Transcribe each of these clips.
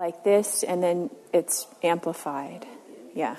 like this, and then it's amplified. Yeah.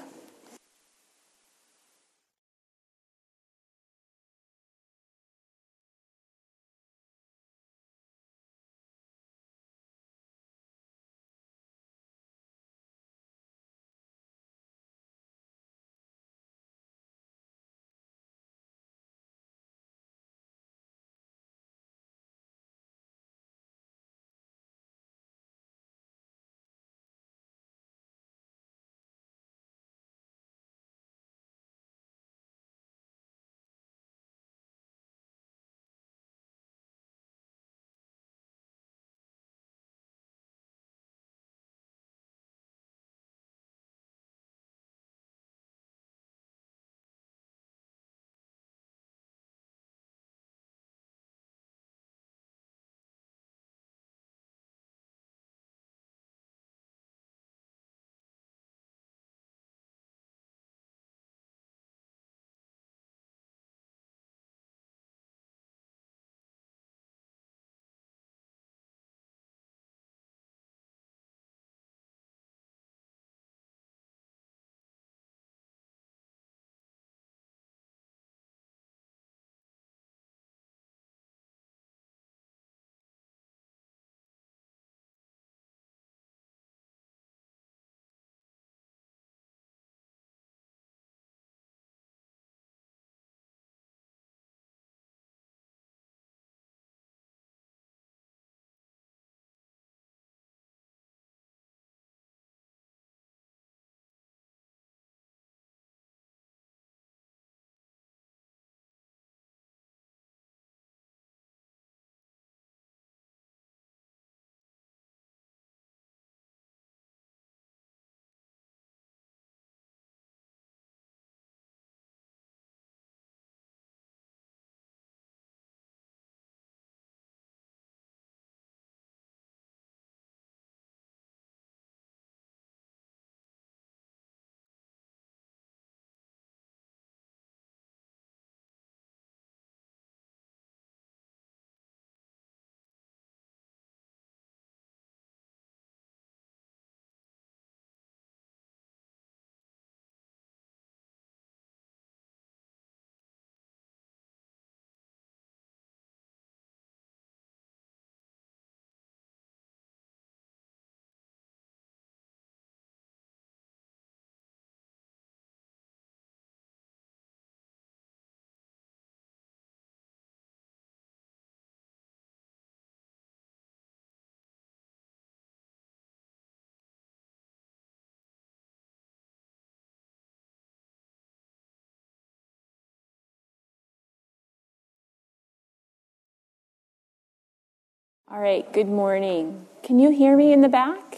All right, good morning. Can you hear me in the back?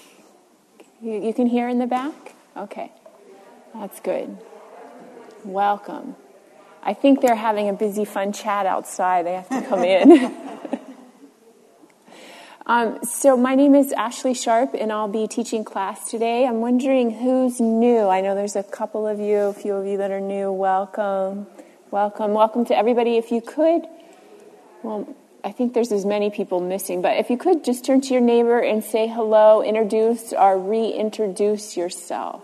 You, you can hear in the back? Okay, that's good. Welcome. I think they're having a busy, fun chat outside. They have to come in. um, so, my name is Ashley Sharp, and I'll be teaching class today. I'm wondering who's new. I know there's a couple of you, a few of you that are new. Welcome. Welcome. Welcome to everybody. If you could, well, I think there's as many people missing, but if you could just turn to your neighbor and say hello, introduce or reintroduce yourself.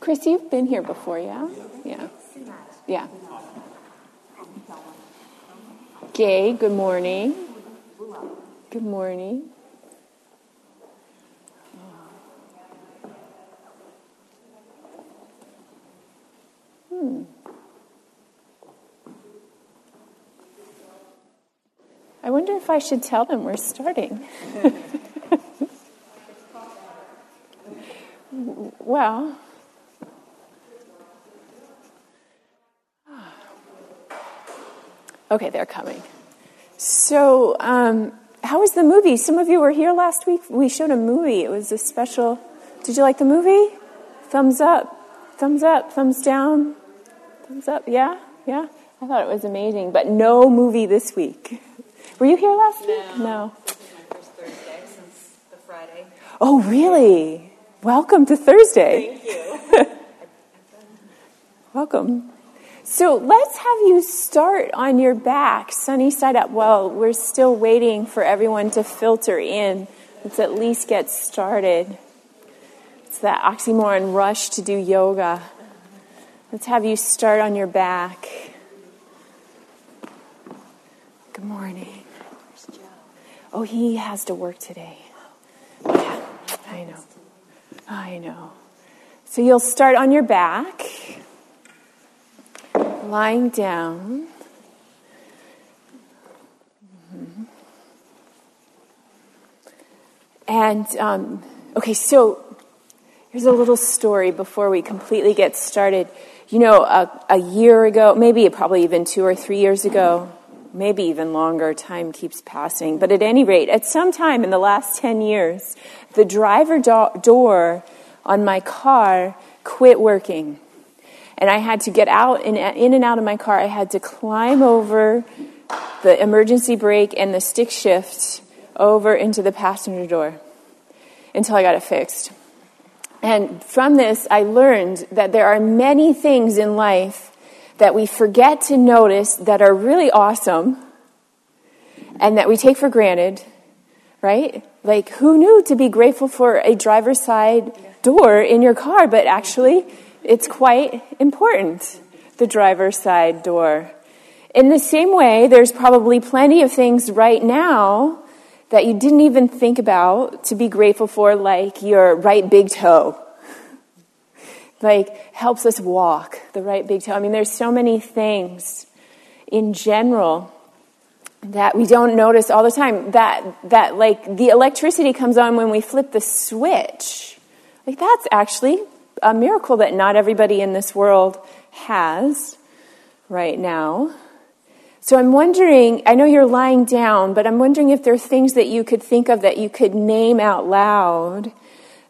Chris, you've been here before, yeah? Yeah. Yeah. Gay, good morning. Good morning. Hmm. I wonder if I should tell them we're starting. well, Okay, they're coming. So, um, how was the movie? Some of you were here last week. We showed a movie. It was a special. Did you like the movie? Thumbs up, thumbs up, thumbs down, thumbs up. Yeah, yeah. I thought it was amazing, but no movie this week. Were you here last no. week? No. My first Thursday since the Friday. Oh, really? Welcome to Thursday. Thank you. Welcome. So let's have you start on your back, sunny side up. Well, we're still waiting for everyone to filter in. Let's at least get started. It's that oxymoron rush to do yoga. Let's have you start on your back. Good morning. Oh, he has to work today. Yeah, I know. I know. So you'll start on your back, lying down. Mhm. And, um, okay, so here's a little story before we completely get started. You know, a, a year ago, maybe probably even two or three years ago, maybe even longer, time keeps passing. But at any rate, at some time in the last 10 years, the driver do- door on my car quit working. And I had to get out and in and out of my car. I had to climb over the emergency brake and the stick shift over into the passenger door until I got it fixed. And from this, I learned that there are many things in life that we forget to notice that are really awesome and that we take for granted, right? Like, who knew to be grateful for a driver's side door in your car? But actually, it's quite important, the driver's side door. In the same way, there's probably plenty of things right now that you didn't even think about to be grateful for, like your right big toe. like helps us walk, the right big toe. I mean, there's so many things in general that we don't notice all the time. That that like the electricity comes on when we flip the switch. Like that's actually a miracle that not everybody in this world has right now. So I'm wondering, I know you're lying down, but I'm wondering if there are things that you could think of that you could name out loud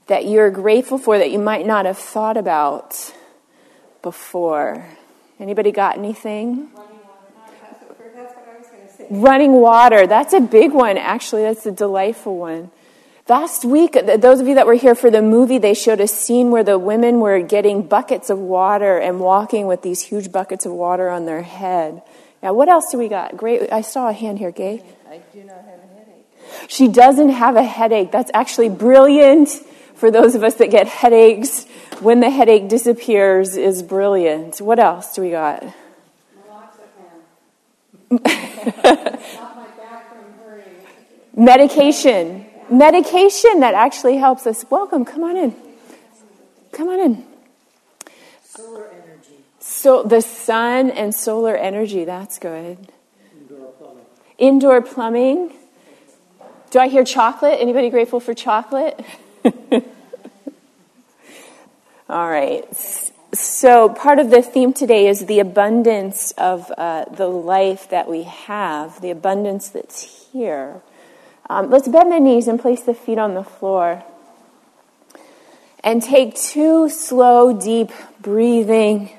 that you're grateful for that you might not have thought about before. Anybody got anything? Running water. That's a big one, actually. That's a delightful one. Last week, those of you that were here for the movie, they showed a scene where the women were getting buckets of water and walking with these huge buckets of water on their head. Now, what else do we got? Great. I saw a hand here, Gay. I do not have a headache. She doesn't have a headache. That's actually brilliant for those of us that get headaches. When the headache disappears is brilliant. What else do we got? Medication. Medication that actually helps us. Welcome. Come on in. Come on in. Solar energy. So the sun and solar energy, that's good. Indoor plumbing. Indoor plumbing. Do I hear chocolate? Anybody grateful for chocolate? All right. So, part of the theme today is the abundance of uh, the life that we have, the abundance that's here. Um, let's bend the knees and place the feet on the floor. And take two slow, deep breathing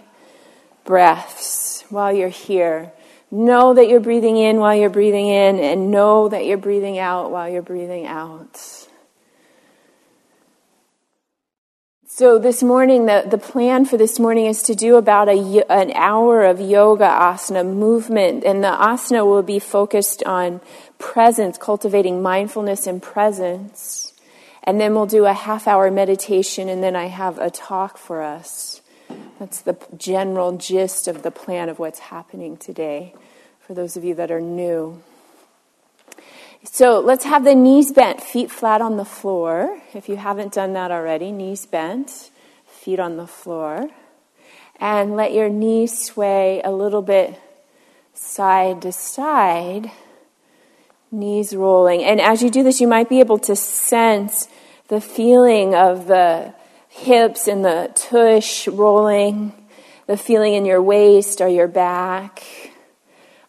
breaths while you're here. Know that you're breathing in while you're breathing in, and know that you're breathing out while you're breathing out. So this morning, the, the plan for this morning is to do about a, an hour of yoga asana movement. And the asana will be focused on presence, cultivating mindfulness and presence. And then we'll do a half hour meditation, and then I have a talk for us. That's the general gist of the plan of what's happening today for those of you that are new. So let's have the knees bent, feet flat on the floor. If you haven't done that already, knees bent, feet on the floor. And let your knees sway a little bit side to side, knees rolling. And as you do this, you might be able to sense the feeling of the hips and the tush rolling, the feeling in your waist or your back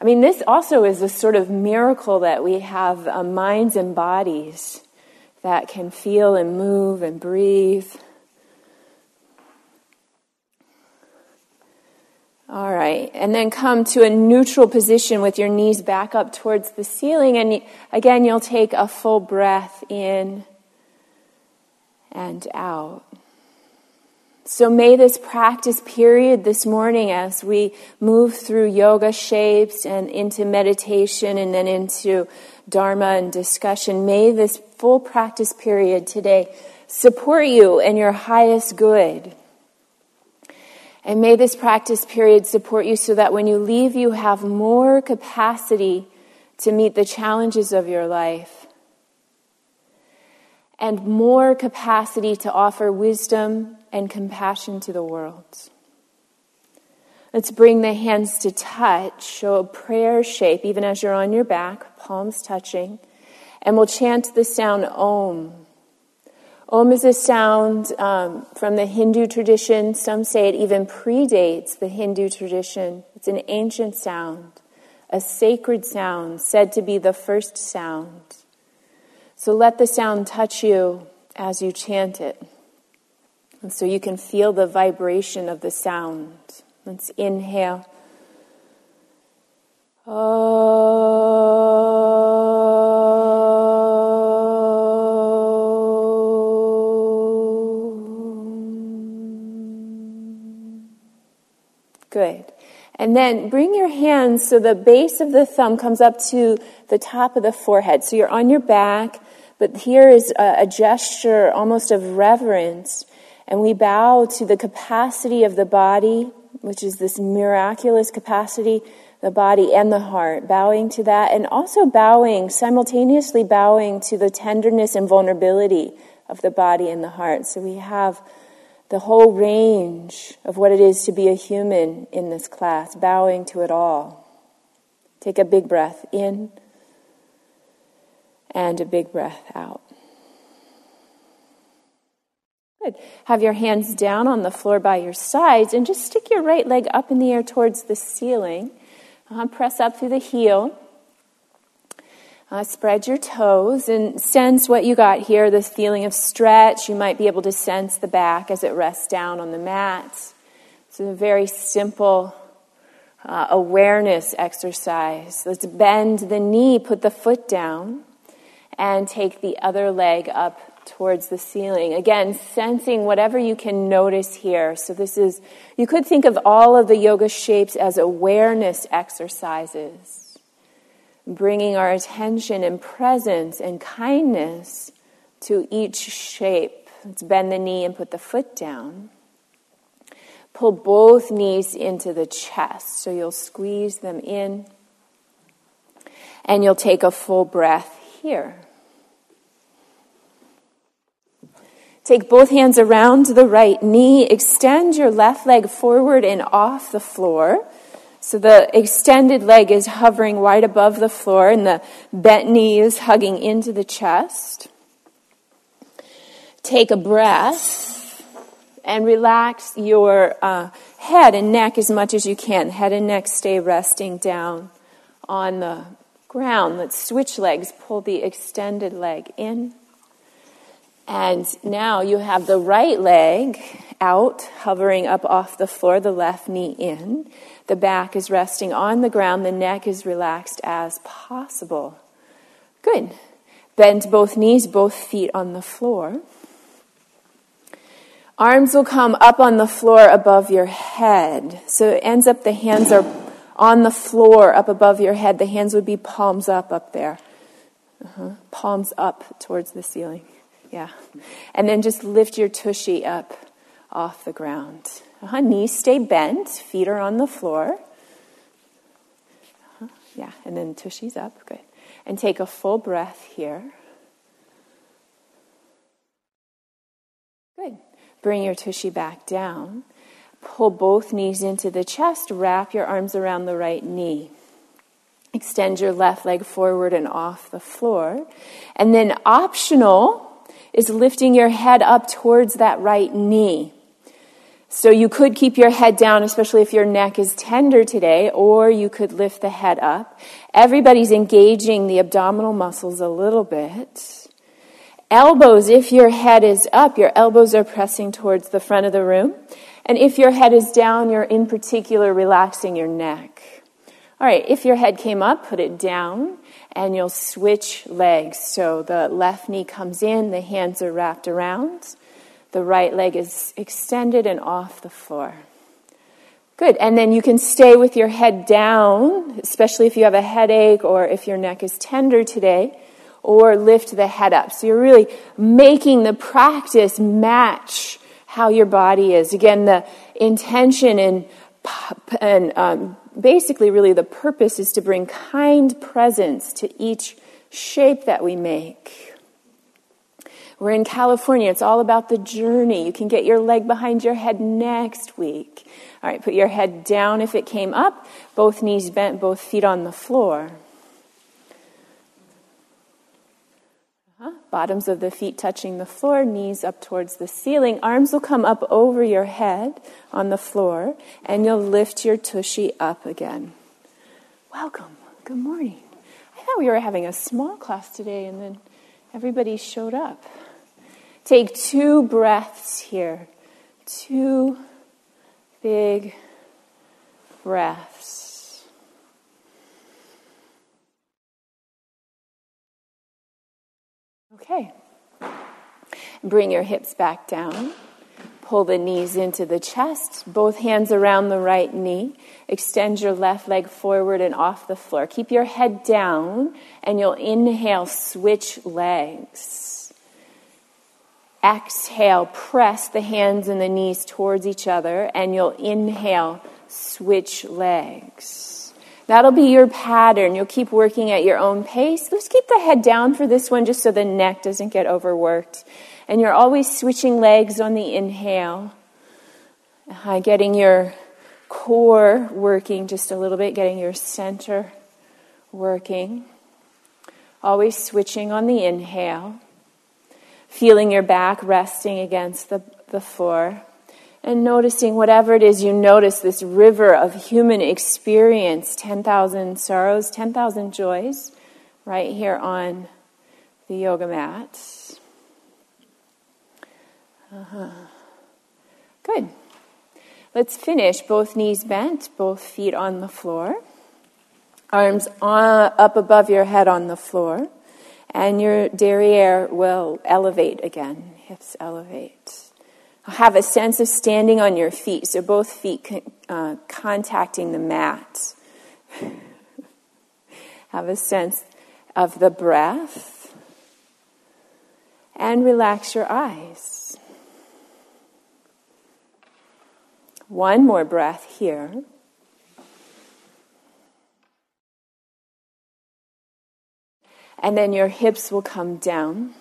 mean, this also is a sort of miracle that we have uh, minds and bodies that can feel and move and breathe. All right, and then come to a neutral position with your knees back up towards the ceiling. And again, you'll take a full breath in and out. So may this practice period this morning as we move through yoga shapes and into meditation and then into Dharma and discussion, may this full practice period today support you in your highest good. And may this practice period support you so that when you leave, you have more capacity to meet the challenges of your life and more capacity to offer wisdom and compassion to the world. Let's bring the hands to touch, show a prayer shape, even as you're on your back, palms touching, and we'll chant the sound Om. Om is a sound um, from the Hindu tradition. Some say it even predates the Hindu tradition. It's an ancient sound, a sacred sound, said to be the first sound. So let the sound touch you as you chant it. And so you can feel the vibration of the sound. Let's inhale. Oh. Good. And then bring your hands so the base of the thumb comes up to the top of the forehead. So you're on your back, but here is a, a gesture almost of reverence and we bow to the capacity of the body, which is this miraculous capacity, the body and the heart, bowing to that, and also bowing, simultaneously bowing to the tenderness and vulnerability of the body and the heart. So we have the whole range of what it is to be a human in this class, bowing to it all. Take a big breath in and a big breath out. Good. Have your hands down on the floor by your sides and just stick your right leg up in the air towards the ceiling. Uh, press up through the heel. Uh, spread your toes and sense what you got here this feeling of stretch. You might be able to sense the back as it rests down on the mat. It's a very simple uh, awareness exercise. Let's bend the knee, put the foot down, and take the other leg up towards the ceiling. Again, sensing whatever you can notice here. So, this is, you could think of all of the yoga shapes as awareness exercises, bringing our attention and presence and kindness to each shape. Let's bend the knee and put the foot down. Pull both knees into the chest. So, you'll squeeze them in. And you'll take a full breath here. Take both hands around the right knee. Extend your left leg forward and off the floor. So the extended leg is hovering right above the floor and the bent knee is hugging into the chest. Take a breath and relax your uh, head and neck as much as you can. Head and neck stay resting down on the ground. Let's switch legs. Pull the extended leg in and now you have the right leg out, hovering up off the floor, the left knee in. The back is resting on the ground, the neck is relaxed as possible. Good. Bend both knees, both feet on the floor. Arms will come up on the floor above your head. So it ends up the hands are on the floor up above your head. The hands would be palms up up there. Uh-huh. Palms up towards the ceiling. Yeah. And then just lift your tushy up off the ground. Uh-huh. Knees stay bent, feet are on the floor. Uh-huh. Yeah, and then tushy's up. Good. And take a full breath here. Good. Bring your tushy back down. Pull both knees into the chest. Wrap your arms around the right knee. Extend your left leg forward and off the floor. And then, optional, is lifting your head up towards that right knee. So you could keep your head down, especially if your neck is tender today, or you could lift the head up. Everybody's engaging the abdominal muscles a little bit. Elbows, if your head is up, your elbows are pressing towards the front of the room. And if your head is down, you're in particular relaxing your neck. All right, if your head came up, put it down and you'll switch legs. So the left knee comes in, the hands are wrapped around, the right leg is extended and off the floor. Good. And then you can stay with your head down, especially if you have a headache or if your neck is tender today, or lift the head up. So you're really making the practice match how your body is. Again, the intention and, and um, basically, really, the purpose is to bring kind presence to each shape that we make. We're in California. It's all about the journey. You can get your leg behind your head next week. All right, put your head down if it came up, both knees bent, both feet on the floor. Uh-huh. Bottoms of the feet touching the floor, knees up towards the ceiling. Arms will come up over your head on the floor, and you'll lift your tushy up again. Welcome. Good morning. I thought we were having a small class today, and then everybody showed up. Take two breaths here. Two big breaths. Okay. Bring your hips back down. Pull the knees into the chest, both hands around the right knee. Extend your left leg forward and off the floor. Keep your head down, and you'll inhale, switch legs. Exhale, press the hands and the knees towards each other, and you'll inhale, switch legs. That'll be your pattern. You'll keep working at your own pace. Let's keep the head down for this one just so the neck doesn't get overworked. And you're always switching legs on the inhale, uh, getting your core working just a little bit, getting your center working. Always switching on the inhale feeling your back resting against the, the floor, and noticing whatever it is you notice this river of human experience 10,000 sorrows, 10,000 joys, right here on the yoga mat. Uh-huh. Good. Let's finish. Both knees bent, both feet on the floor, arms on, up above your head on the floor and your derriere will elevate again. Hips elevate. Have a sense of standing on your feet, so both feet uh, contacting the mat. Have a sense of the breath. And relax your eyes. One more breath here. and then your hips will come down.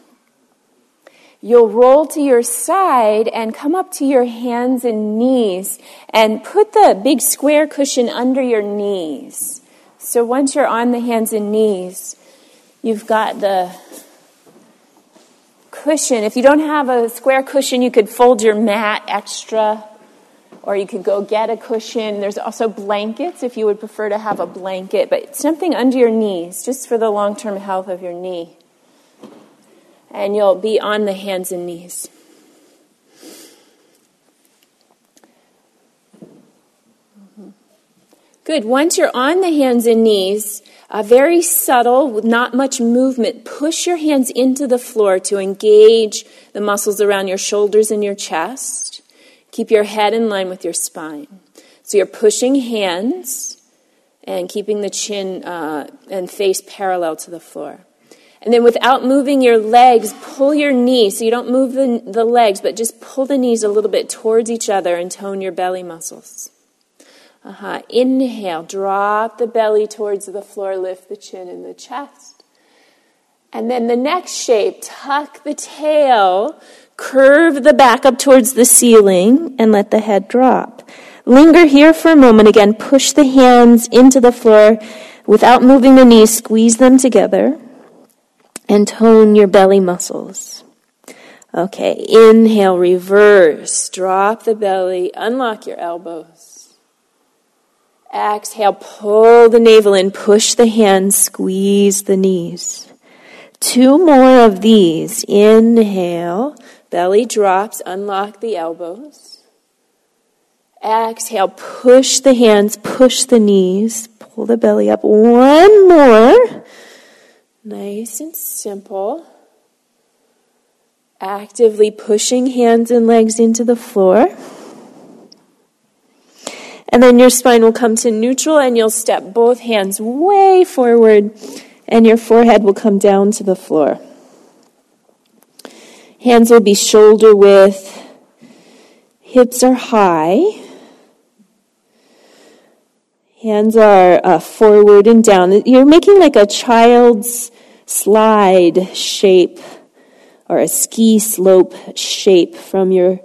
You'll roll to your side and come up to your hands and knees and put the big square cushion under your knees. So once you're on the hands and knees, you've got the cushion. If you don't have a square cushion, you could fold your mat extra or you could go get a cushion. There's also blankets if you would prefer to have a blanket, but something under your knees just for the long term health of your knee. And you'll be on the hands and knees. Good. Once you're on the hands and knees, a very subtle, with not much movement, push your hands into the floor to engage the muscles around your shoulders and your chest. Keep your head in line with your spine. So you're pushing hands and keeping the chin uh, and face parallel to the floor. And then without moving your legs, pull your knees. So you don't move the, the legs, but just pull the knees a little bit towards each other and tone your belly muscles. Uh-huh. Inhale, drop the belly towards the floor, lift the chin and the chest. And then the next shape, tuck the tail Curve the back up towards the ceiling and let the head drop. Linger here for a moment. Again, push the hands into the floor without moving the knees. Squeeze them together and tone your belly muscles. Okay, inhale, reverse. Drop the belly, unlock your elbows. Exhale, pull the navel in, push the hands, squeeze the knees. Two more of these. Inhale. Belly drops, unlock the elbows. Exhale, push the hands, push the knees, pull the belly up. One more. Nice and simple. Actively pushing hands and legs into the floor. And then your spine will come to neutral and you'll step both hands way forward and your forehead will come down to the floor. Hands will be shoulder width. Hips are high. Hands are uh, forward and down. You're making like a child's slide shape or a ski slope shape from your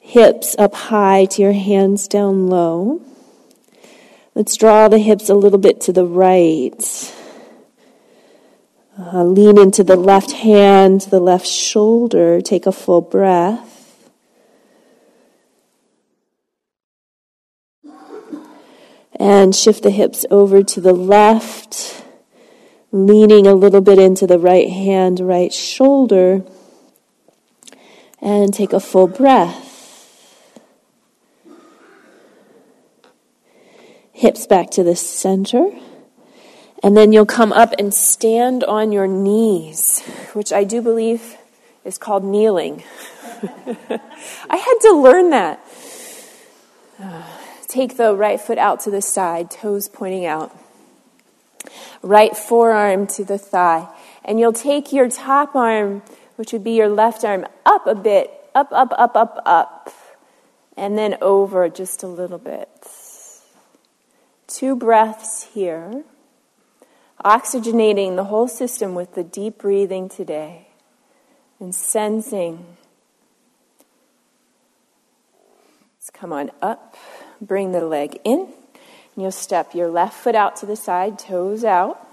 hips up high to your hands down low. Let's draw the hips a little bit to the right. Uh, lean into the left hand, the left shoulder. Take a full breath. And shift the hips over to the left, leaning a little bit into the right hand, right shoulder. And take a full breath. Hips back to the center. And then you'll come up and stand on your knees, which I do believe is called kneeling. I had to learn that. take the right foot out to the side, toes pointing out. Right forearm to the thigh. And you'll take your top arm, which would be your left arm, up a bit, up, up, up, up, up. And then over just a little bit. Two breaths here oxygenating the whole system with the deep breathing today and sensing. Let's come on up, bring the leg in, and you'll step your left foot out to the side, toes out,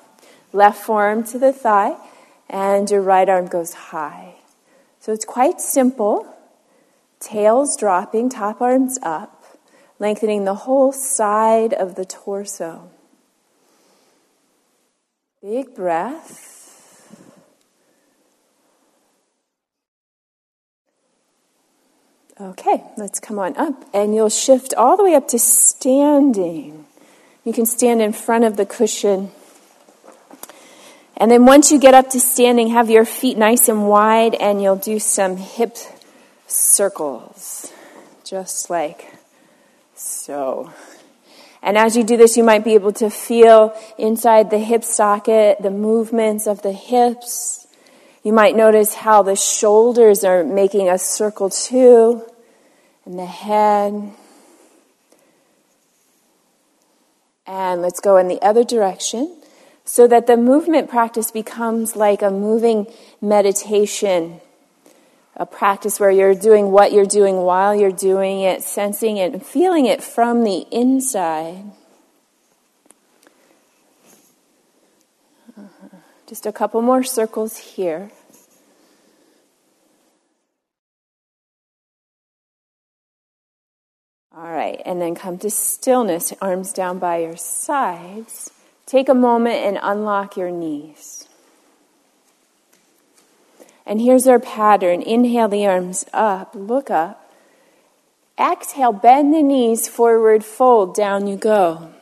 left forearm to the thigh, and your right arm goes high. So it's quite simple. Tails dropping, top arms up, lengthening the whole side of the torso. Big breath. Okay, let's come on up. And you'll shift all the way up to standing. You can stand in front of the cushion. And then once you get up to standing, have your feet nice and wide, and you'll do some hip circles, just like so. And as you do this, you might be able to feel inside the hip socket the movements of the hips. You might notice how the shoulders are making a circle too, and the head. And let's go in the other direction so that the movement practice becomes like a moving meditation a practice where you're doing what you're doing while you're doing it, sensing it, and feeling it from the inside. Uh-huh. Just a couple more circles here. All right, and then come to stillness, arms down by your sides. Take a moment and unlock your knees. And here's our pattern. Inhale the arms up, look up. Exhale, bend the knees forward, fold, down you go.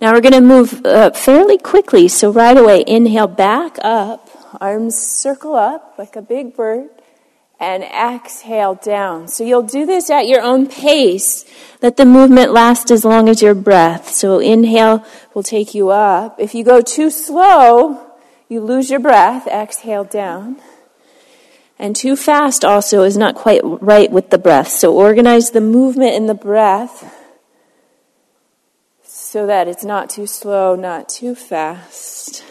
Now we're going to move uh, fairly quickly. So right away, inhale back up, arms circle up like a big bird, and exhale down. So you'll do this at your own pace. Let the movement last as long as your breath. So inhale will take you up. If you go too slow, you lose your breath. Exhale down. And too fast also is not quite right with the breath. So organize the movement in the breath so that it's not too slow, not too fast.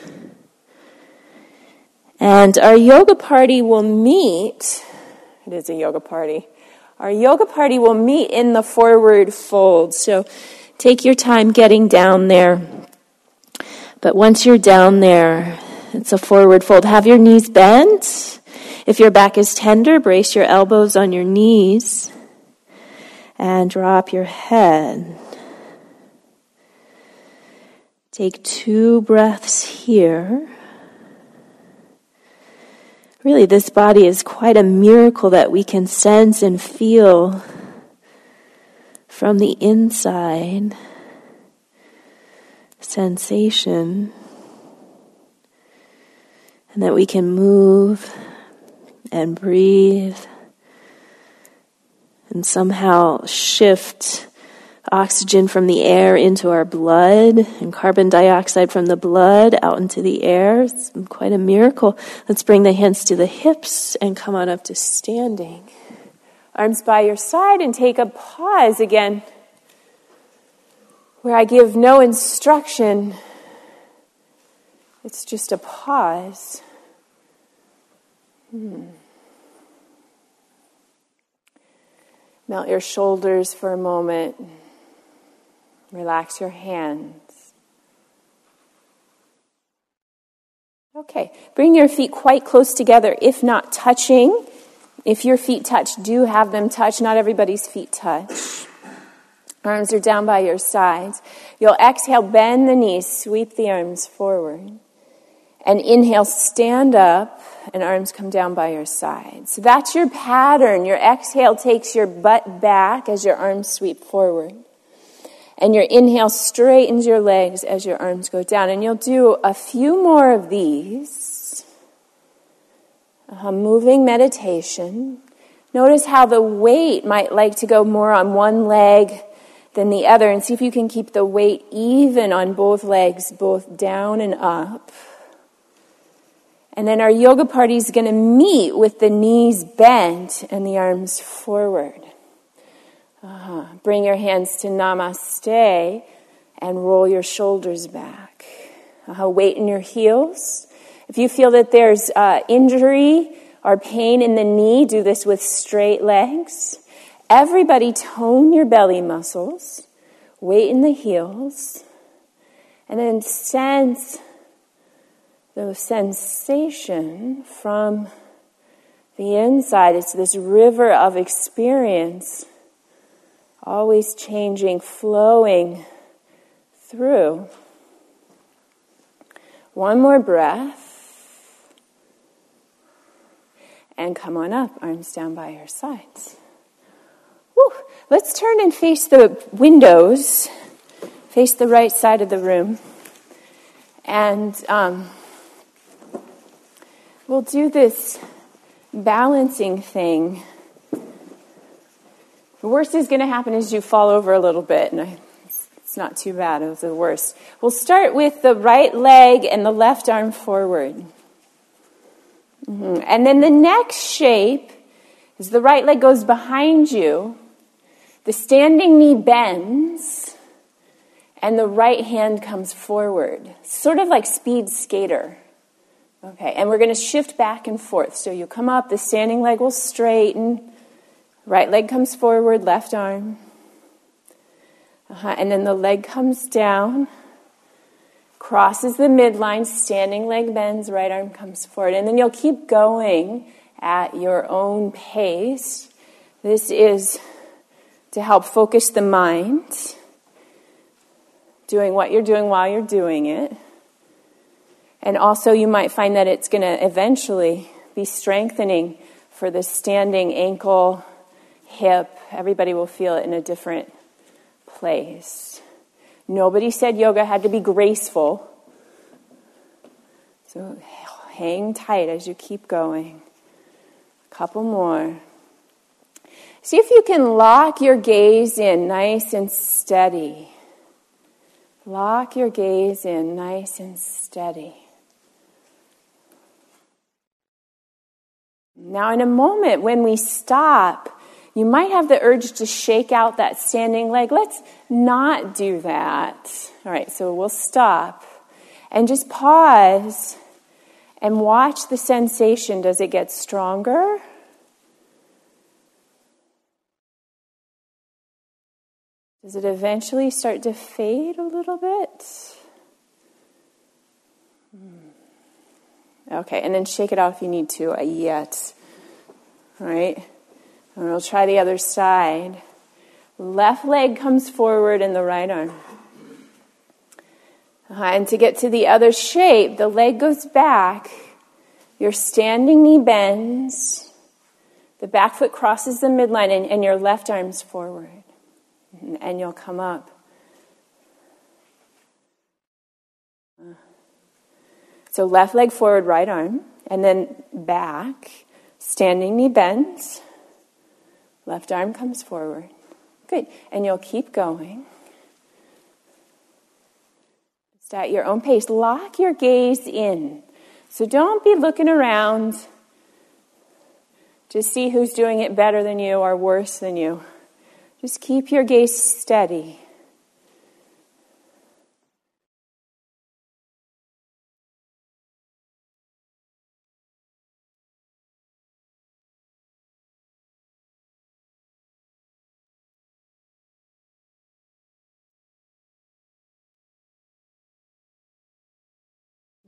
And our yoga party will meet, it is a yoga party. Our yoga party will meet in the forward fold. So take your time getting down there. But once you're down there, it's a forward fold. Have your knees bent if your back is tender, brace your elbows on your knees and drop your head. Take two breaths here. Really, this body is quite a miracle that we can sense and feel from the inside. Sensation. And that we can move and breathe and somehow shift oxygen from the air into our blood and carbon dioxide from the blood out into the air. It's quite a miracle. Let's bring the hands to the hips and come on up to standing. Arms by your side and take a pause again where I give no instruction. It's just a pause. Hmm. Melt your shoulders for a moment. Relax your hands. Okay, bring your feet quite close together, if not touching. If your feet touch, do have them touch. Not everybody's feet touch. Arms are down by your sides. You'll exhale, bend the knees, sweep the arms forward. And inhale, stand up, and arms come down by your side. So that's your pattern. Your exhale takes your butt back as your arms sweep forward. And your inhale straightens your legs as your arms go down. And you'll do a few more of these. A moving meditation. Notice how the weight might like to go more on one leg than the other, and see if you can keep the weight even on both legs, both down and up. And then our yoga party is going to meet with the knees bent and the arms forward. Uh-huh. Bring your hands to namaste and roll your shoulders back. Uh-huh. Weight in your heels. If you feel that there's uh, injury or pain in the knee, do this with straight legs. Everybody tone your belly muscles. Weight in the heels. And then sense the sensation from the inside. It's this river of experience, always changing, flowing through. One more breath. And come on up, arms down by your sides. Whew. Let's turn and face the windows, face the right side of the room. And um, We'll do this balancing thing. The worst is going to happen is you fall over a little bit, and I, it's not too bad. It was the worst. We'll start with the right leg and the left arm forward. Mm-hmm. And then the next shape is the right leg goes behind you, the standing knee bends, and the right hand comes forward. Sort of like speed skater. Okay, and we're going to shift back and forth. So you come up, the standing leg will straighten, right leg comes forward, left arm. Uh-huh. And then the leg comes down, crosses the midline, standing leg bends, right arm comes forward. And then you'll keep going at your own pace. This is to help focus the mind, doing what you're doing while you're doing it. And also, you might find that it's going to eventually be strengthening for the standing ankle, hip. Everybody will feel it in a different place. Nobody said yoga had to be graceful. So hang tight as you keep going. A couple more. See if you can lock your gaze in nice and steady. Lock your gaze in nice and steady. Now, in a moment when we stop, you might have the urge to shake out that standing leg. Let's not do that. All right, so we'll stop and just pause and watch the sensation. Does it get stronger? Does it eventually start to fade a little bit? Hmm. Okay, and then shake it off if you need to, a yet. All right, and we'll try the other side. Left leg comes forward and the right arm. Uh, and to get to the other shape, the leg goes back, your standing knee bends, the back foot crosses the midline, and, and your left arm's forward. And you'll come up. So left leg forward, right arm, and then back, standing knee bends, left arm comes forward. Good. And you'll keep going. Just at your own pace. Lock your gaze in. So don't be looking around to see who's doing it better than you or worse than you. Just keep your gaze steady.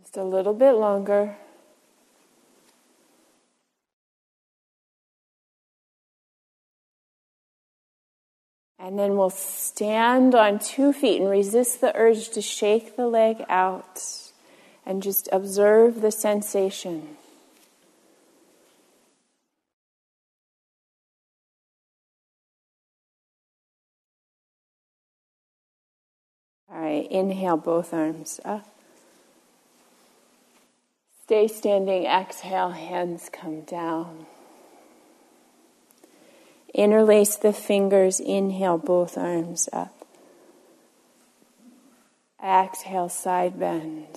Just a little bit longer. And then we'll stand on two feet and resist the urge to shake the leg out and just observe the sensation. All right, inhale both arms up. Stay standing, exhale, hands come down. Interlace the fingers, inhale both arms up. Exhale, side bend.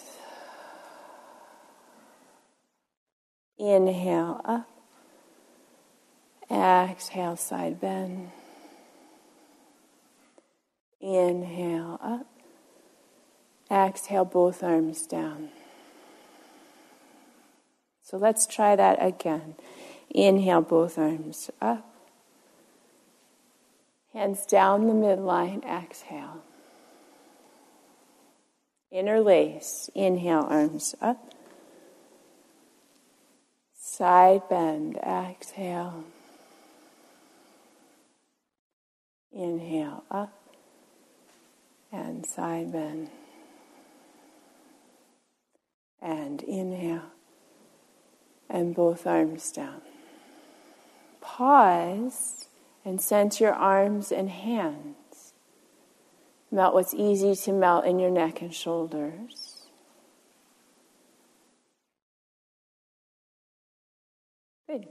Inhale up. Exhale, side bend. Inhale up. Exhale, both arms down. So let's try that again. Inhale, both arms up. Hands down the midline, exhale. Interlace, inhale, arms up. Side bend, exhale. Inhale, up. And side bend. And inhale. And both arms down. Pause and sense your arms and hands. Melt what's easy to melt in your neck and shoulders. Good.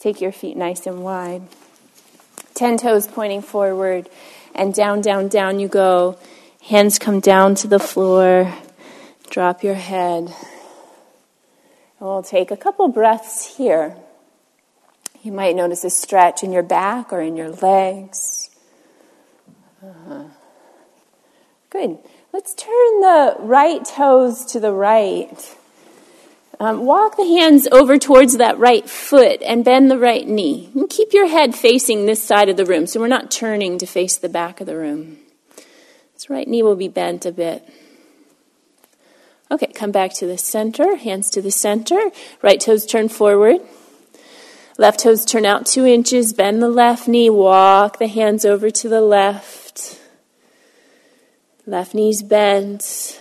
Take your feet nice and wide. Ten toes pointing forward, and down, down, down you go. Hands come down to the floor. Drop your head. We'll take a couple breaths here. You might notice a stretch in your back or in your legs. Uh-huh. Good. Let's turn the right toes to the right. Um, walk the hands over towards that right foot and bend the right knee. And keep your head facing this side of the room so we're not turning to face the back of the room. This right knee will be bent a bit. Okay, come back to the center, hands to the center. Right toes turn forward. Left toes turn out two inches, bend the left knee, walk the hands over to the left. Left knee's bent.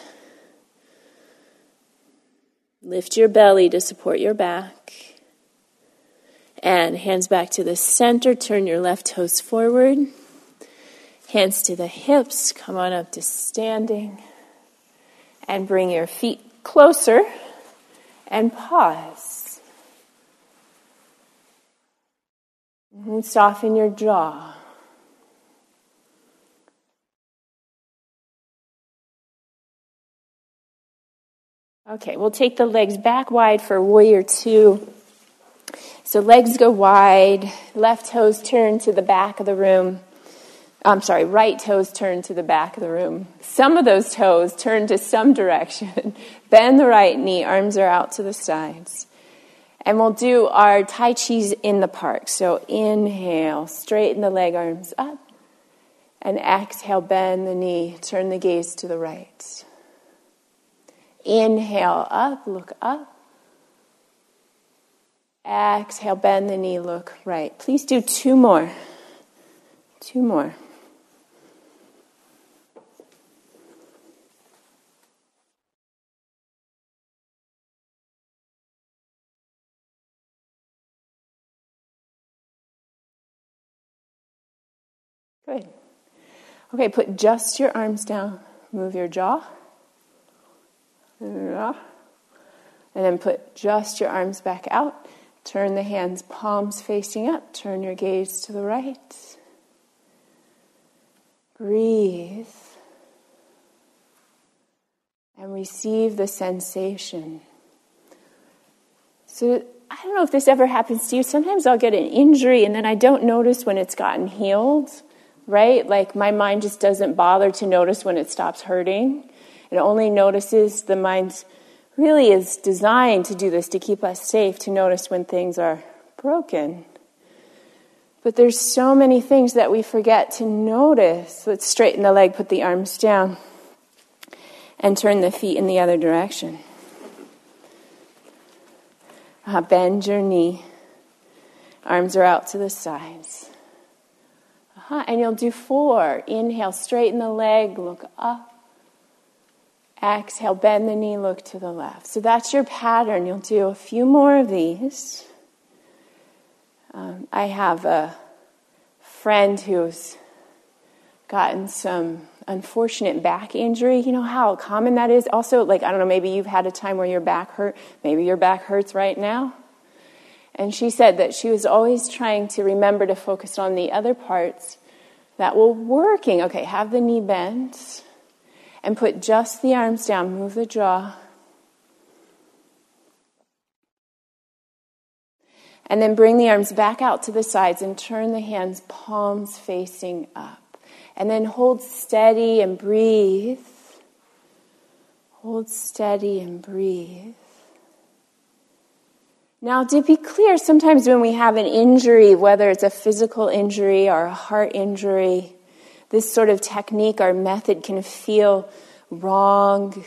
Lift your belly to support your back. And hands back to the center, turn your left toes forward. Hands to the hips, come on up to standing. And bring your feet closer and pause. And soften your jaw. Okay, we'll take the legs back wide for warrior two. So legs go wide, left toes turn to the back of the room. I'm sorry, right toes turn to the back of the room. Some of those toes turn to some direction. Bend the right knee, arms are out to the sides. And we'll do our Tai Chi's in the park. So inhale, straighten the leg arms up. And exhale, bend the knee, turn the gaze to the right. Inhale up, look up. Exhale, bend the knee, look right. Please do two more. Two more. Good. Okay, put just your arms down. Move your jaw. And then put just your arms back out. Turn the hands, palms facing up. Turn your gaze to the right. Breathe. And receive the sensation. So, I don't know if this ever happens to you. Sometimes I'll get an injury and then I don't notice when it's gotten healed, right? Like my mind just doesn't bother to notice when it stops hurting. It only notices the mind's really is designed to do this to keep us safe, to notice when things are broken. But there's so many things that we forget to notice. Let's straighten the leg, put the arms down, and turn the feet in the other direction. Uh, bend your knee. Arms are out to the sides. Uh-huh. And you'll do four. Inhale, straighten the leg, look up. Exhale, bend the knee, look to the left. So that's your pattern. You'll do a few more of these. Um, I have a friend who's gotten some unfortunate back injury. You know how common that is? Also, like, I don't know, maybe you've had a time where your back hurt. Maybe your back hurts right now. And she said that she was always trying to remember to focus on the other parts that were working. Okay, have the knee bent and put just the arms down. Move the jaw. And then bring the arms back out to the sides and turn the hands palms facing up. And then hold steady and breathe. Hold steady and breathe. Now, to be clear, sometimes when we have an injury, whether it's a physical injury or a heart injury, this sort of technique or method can feel wrong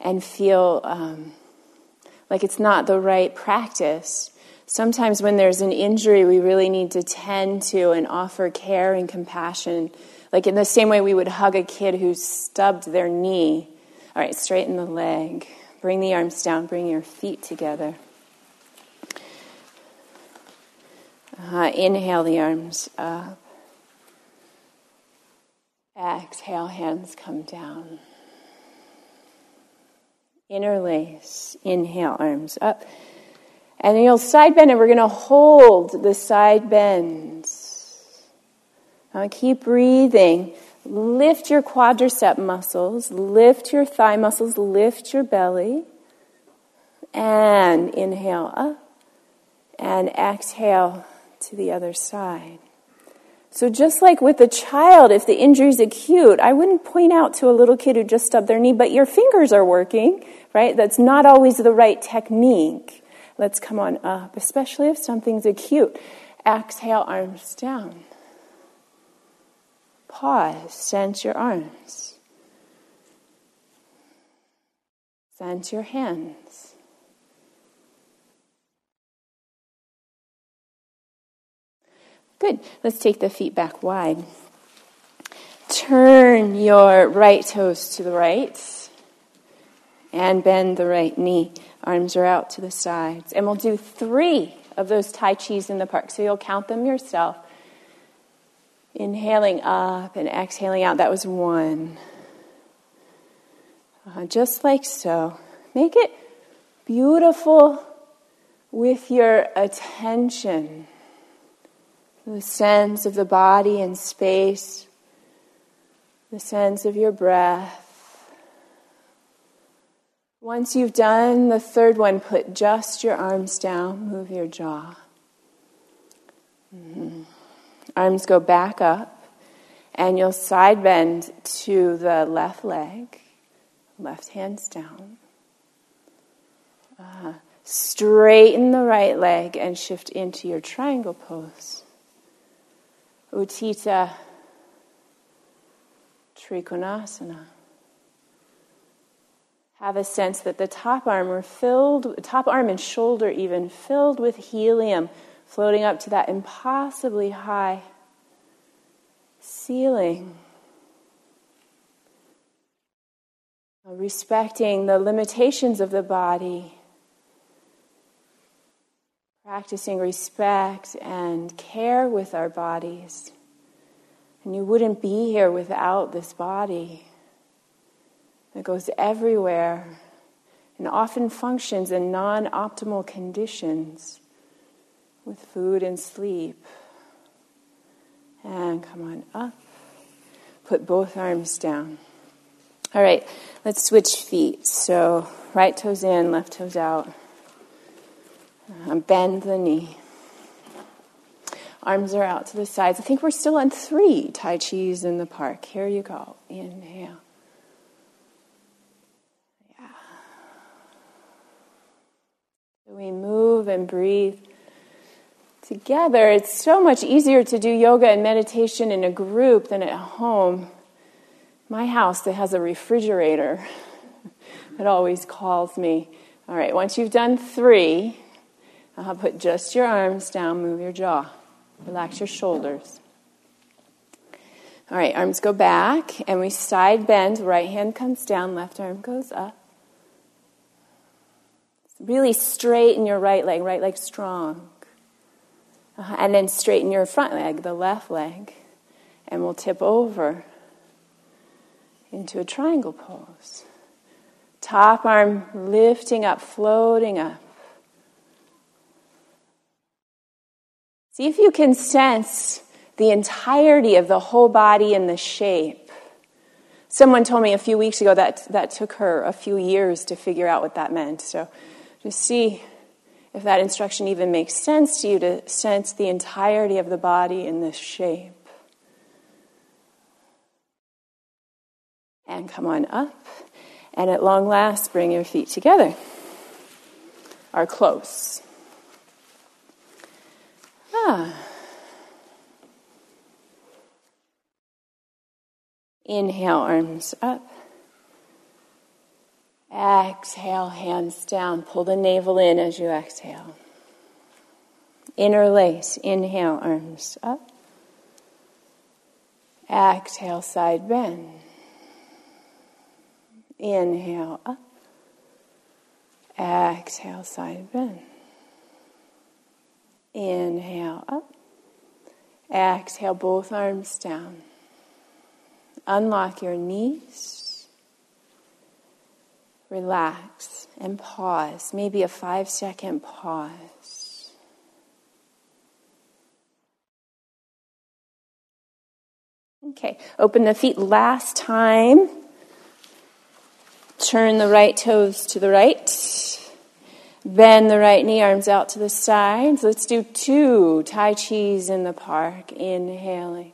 and feel um, like it's not the right practice. Sometimes, when there's an injury, we really need to tend to and offer care and compassion like in the same way we would hug a kid who stubbed their knee. All right, straighten the leg. Bring the arms down. Bring your feet together. Uh, inhale the arms up. Exhale, hands come down. Interlace. Inhale, arms up. And you'll side bend, and we're going to hold the side bends. Uh, keep breathing. Lift your quadricep muscles, lift your thigh muscles, lift your belly. And inhale up. And exhale to the other side. So, just like with a child, if the injury is acute, I wouldn't point out to a little kid who just stubbed their knee, but your fingers are working, right? That's not always the right technique. Let's come on up, especially if something's acute. Exhale, arms down. Pause, sense your arms. Sense your hands. Good. Let's take the feet back wide. Turn your right toes to the right and bend the right knee. Arms are out to the sides. And we'll do three of those Tai Chis in the park. So you'll count them yourself. Inhaling up and exhaling out. That was one. Uh, just like so. Make it beautiful with your attention. The sense of the body and space, the sense of your breath. Once you've done the third one, put just your arms down, move your jaw. Mm-hmm. Arms go back up, and you'll side bend to the left leg, left hands down. Uh, straighten the right leg and shift into your triangle pose. Utthita Trikonasana. Have a sense that the top arm are filled, top arm and shoulder even filled with helium floating up to that impossibly high ceiling. Respecting the limitations of the body, practicing respect and care with our bodies. And you wouldn't be here without this body that goes everywhere and often functions in non optimal conditions with food and sleep. And come on up. Put both arms down. All right, let's switch feet. So, right toes in, left toes out. Uh, bend the knee. Arms are out to the sides. I think we're still on three Tai Chi's in the park. Here you go. Inhale. Yeah. We move and breathe together. It's so much easier to do yoga and meditation in a group than at home. My house that has a refrigerator that always calls me. All right, once you've done three, I'll put just your arms down, move your jaw. Relax your shoulders. All right, arms go back, and we side bend. Right hand comes down, left arm goes up. Really straighten your right leg, right leg strong. Uh-huh. And then straighten your front leg, the left leg. And we'll tip over into a triangle pose. Top arm lifting up, floating up. See if you can sense the entirety of the whole body and the shape. Someone told me a few weeks ago that that took her a few years to figure out what that meant. So just see if that instruction even makes sense to you to sense the entirety of the body in this shape. And come on up. And at long last, bring your feet together. Are close. Ah. Inhale, arms up. Exhale, hands down. Pull the navel in as you exhale. Interlace. Inhale, arms up. Exhale, side bend. Inhale, up. Exhale, side bend. Inhale up. Exhale, both arms down. Unlock your knees. Relax and pause. Maybe a five second pause. Okay, open the feet last time. Turn the right toes to the right. Bend the right knee, arms out to the sides. Let's do two Tai Chi's in the park. Inhaling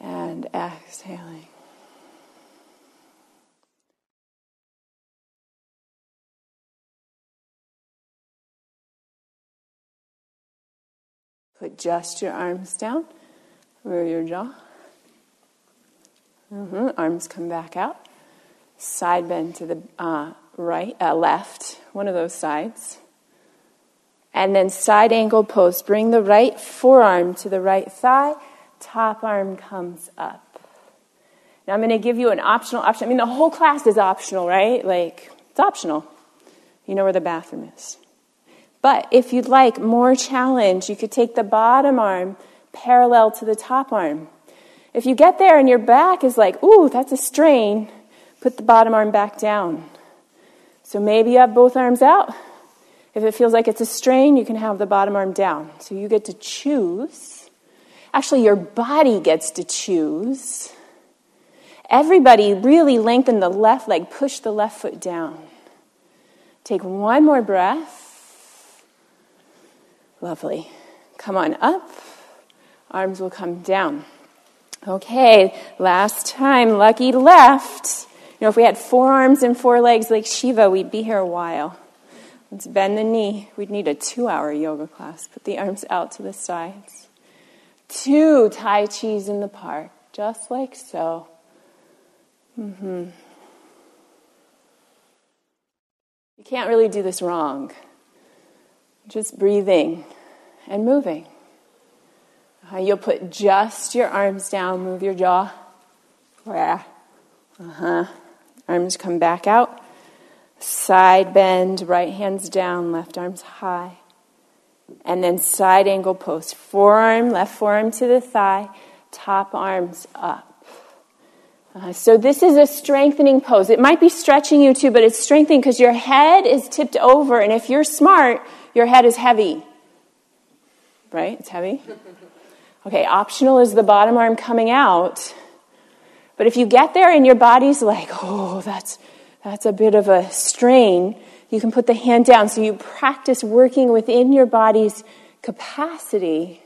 and exhaling. Put just your arms down over your jaw. Mm-hmm. Arms come back out. Side bend to the uh, right, uh, left, one of those sides. And then side angle pose. Bring the right forearm to the right thigh. Top arm comes up. Now I'm going to give you an optional option. I mean, the whole class is optional, right? Like, it's optional. You know where the bathroom is. But if you'd like more challenge, you could take the bottom arm parallel to the top arm. If you get there and your back is like, ooh, that's a strain, put the bottom arm back down. So maybe you have both arms out. If it feels like it's a strain, you can have the bottom arm down. So you get to choose. Actually, your body gets to choose. Everybody really lengthen the left leg, push the left foot down. Take one more breath. Lovely. Come on up. Arms will come down. Okay, last time, lucky left. You know, if we had four arms and four legs like Shiva, we'd be here a while. Let's bend the knee. We'd need a two hour yoga class. Put the arms out to the sides. Two Tai Chi's in the park, just like so. Mm-hmm. You can't really do this wrong. Just breathing and moving. Uh, you'll put just your arms down, move your jaw. Yeah. Uh huh. Arms come back out. Side bend, right hands down, left arms high. And then side angle pose. Forearm, left forearm to the thigh, top arms up. Uh, so this is a strengthening pose. It might be stretching you too, but it's strengthening because your head is tipped over, and if you're smart, your head is heavy. Right? It's heavy. Okay, optional is the bottom arm coming out. But if you get there and your body's like, oh, that's that's a bit of a strain, you can put the hand down. So you practice working within your body's capacity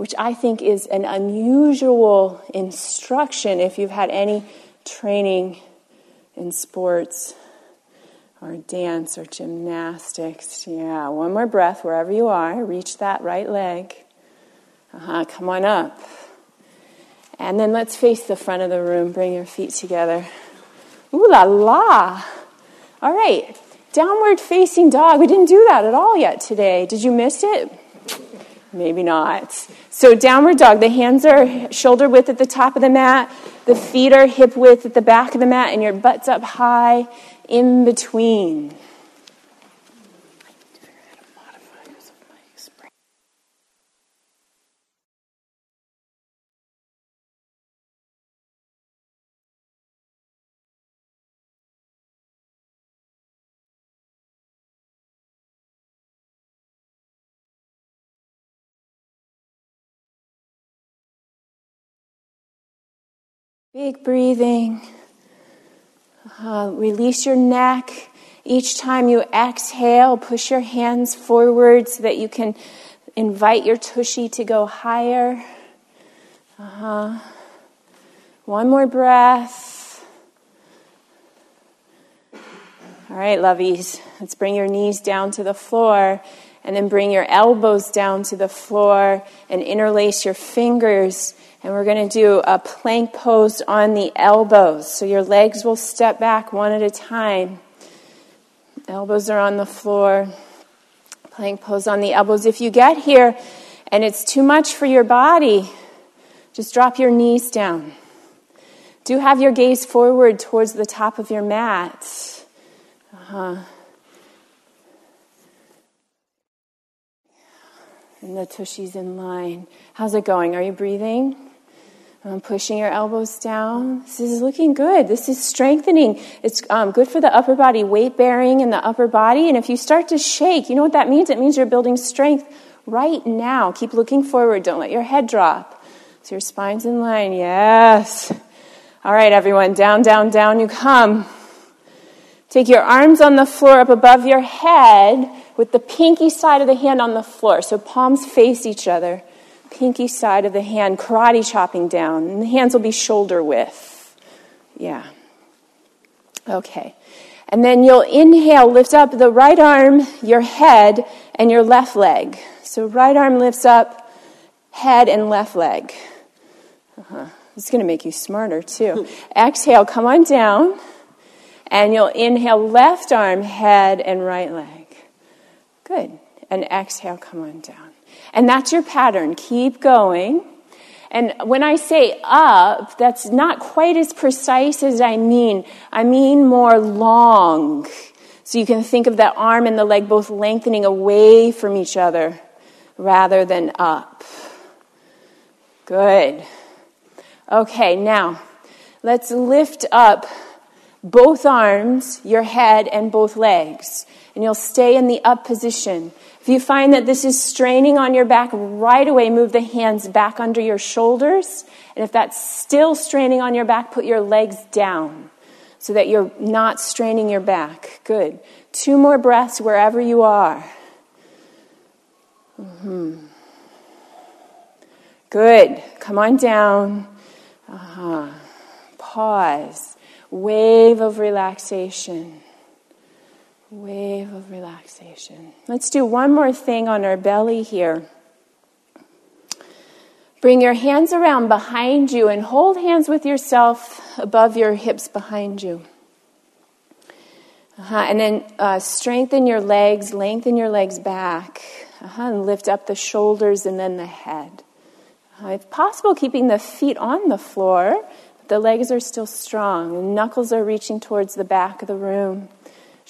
which I think is an unusual instruction if you've had any training in sports or dance or gymnastics. Yeah, one more breath wherever you are. Reach that right leg. Uh-huh, come on up. And then let's face the front of the room. Bring your feet together. Ooh la la. All right. Downward facing dog. We didn't do that at all yet today. Did you miss it? Maybe not. So, downward dog. The hands are shoulder width at the top of the mat, the feet are hip width at the back of the mat, and your butt's up high in between. Big breathing. Uh, release your neck. Each time you exhale, push your hands forward so that you can invite your tushy to go higher. Uh-huh. One more breath. All right, lovies. Let's bring your knees down to the floor and then bring your elbows down to the floor and interlace your fingers and we're going to do a plank pose on the elbows. So your legs will step back one at a time. Elbows are on the floor. Plank pose on the elbows. If you get here and it's too much for your body, just drop your knees down. Do have your gaze forward towards the top of your mat. Uh-huh. And the tushy's in line. How's it going? Are you breathing? Um, pushing your elbows down. This is looking good. This is strengthening. It's um, good for the upper body, weight bearing in the upper body. And if you start to shake, you know what that means? It means you're building strength right now. Keep looking forward. Don't let your head drop. So your spine's in line. Yes. All right, everyone. Down, down, down you come. Take your arms on the floor up above your head with the pinky side of the hand on the floor. So palms face each other pinky side of the hand, karate chopping down. And the hands will be shoulder width. Yeah. Okay. And then you'll inhale, lift up the right arm, your head, and your left leg. So right arm lifts up, head and left leg. Uh-huh. It's going to make you smarter too. Exhale, come on down. And you'll inhale, left arm, head, and right leg. Good. And exhale, come on down. And that's your pattern. Keep going. And when I say up, that's not quite as precise as I mean. I mean more long. So you can think of that arm and the leg both lengthening away from each other rather than up. Good. Okay, now let's lift up both arms, your head, and both legs. And you'll stay in the up position. You find that this is straining on your back, right away move the hands back under your shoulders. And if that's still straining on your back, put your legs down so that you're not straining your back. Good. Two more breaths wherever you are. Mm-hmm. Good. Come on down. Uh-huh. Pause. Wave of relaxation. Wave of relaxation. Let's do one more thing on our belly here. Bring your hands around behind you and hold hands with yourself above your hips behind you. Uh-huh. And then uh, strengthen your legs, lengthen your legs back, uh-huh. and lift up the shoulders and then the head. Uh, if possible, keeping the feet on the floor, but the legs are still strong. The knuckles are reaching towards the back of the room.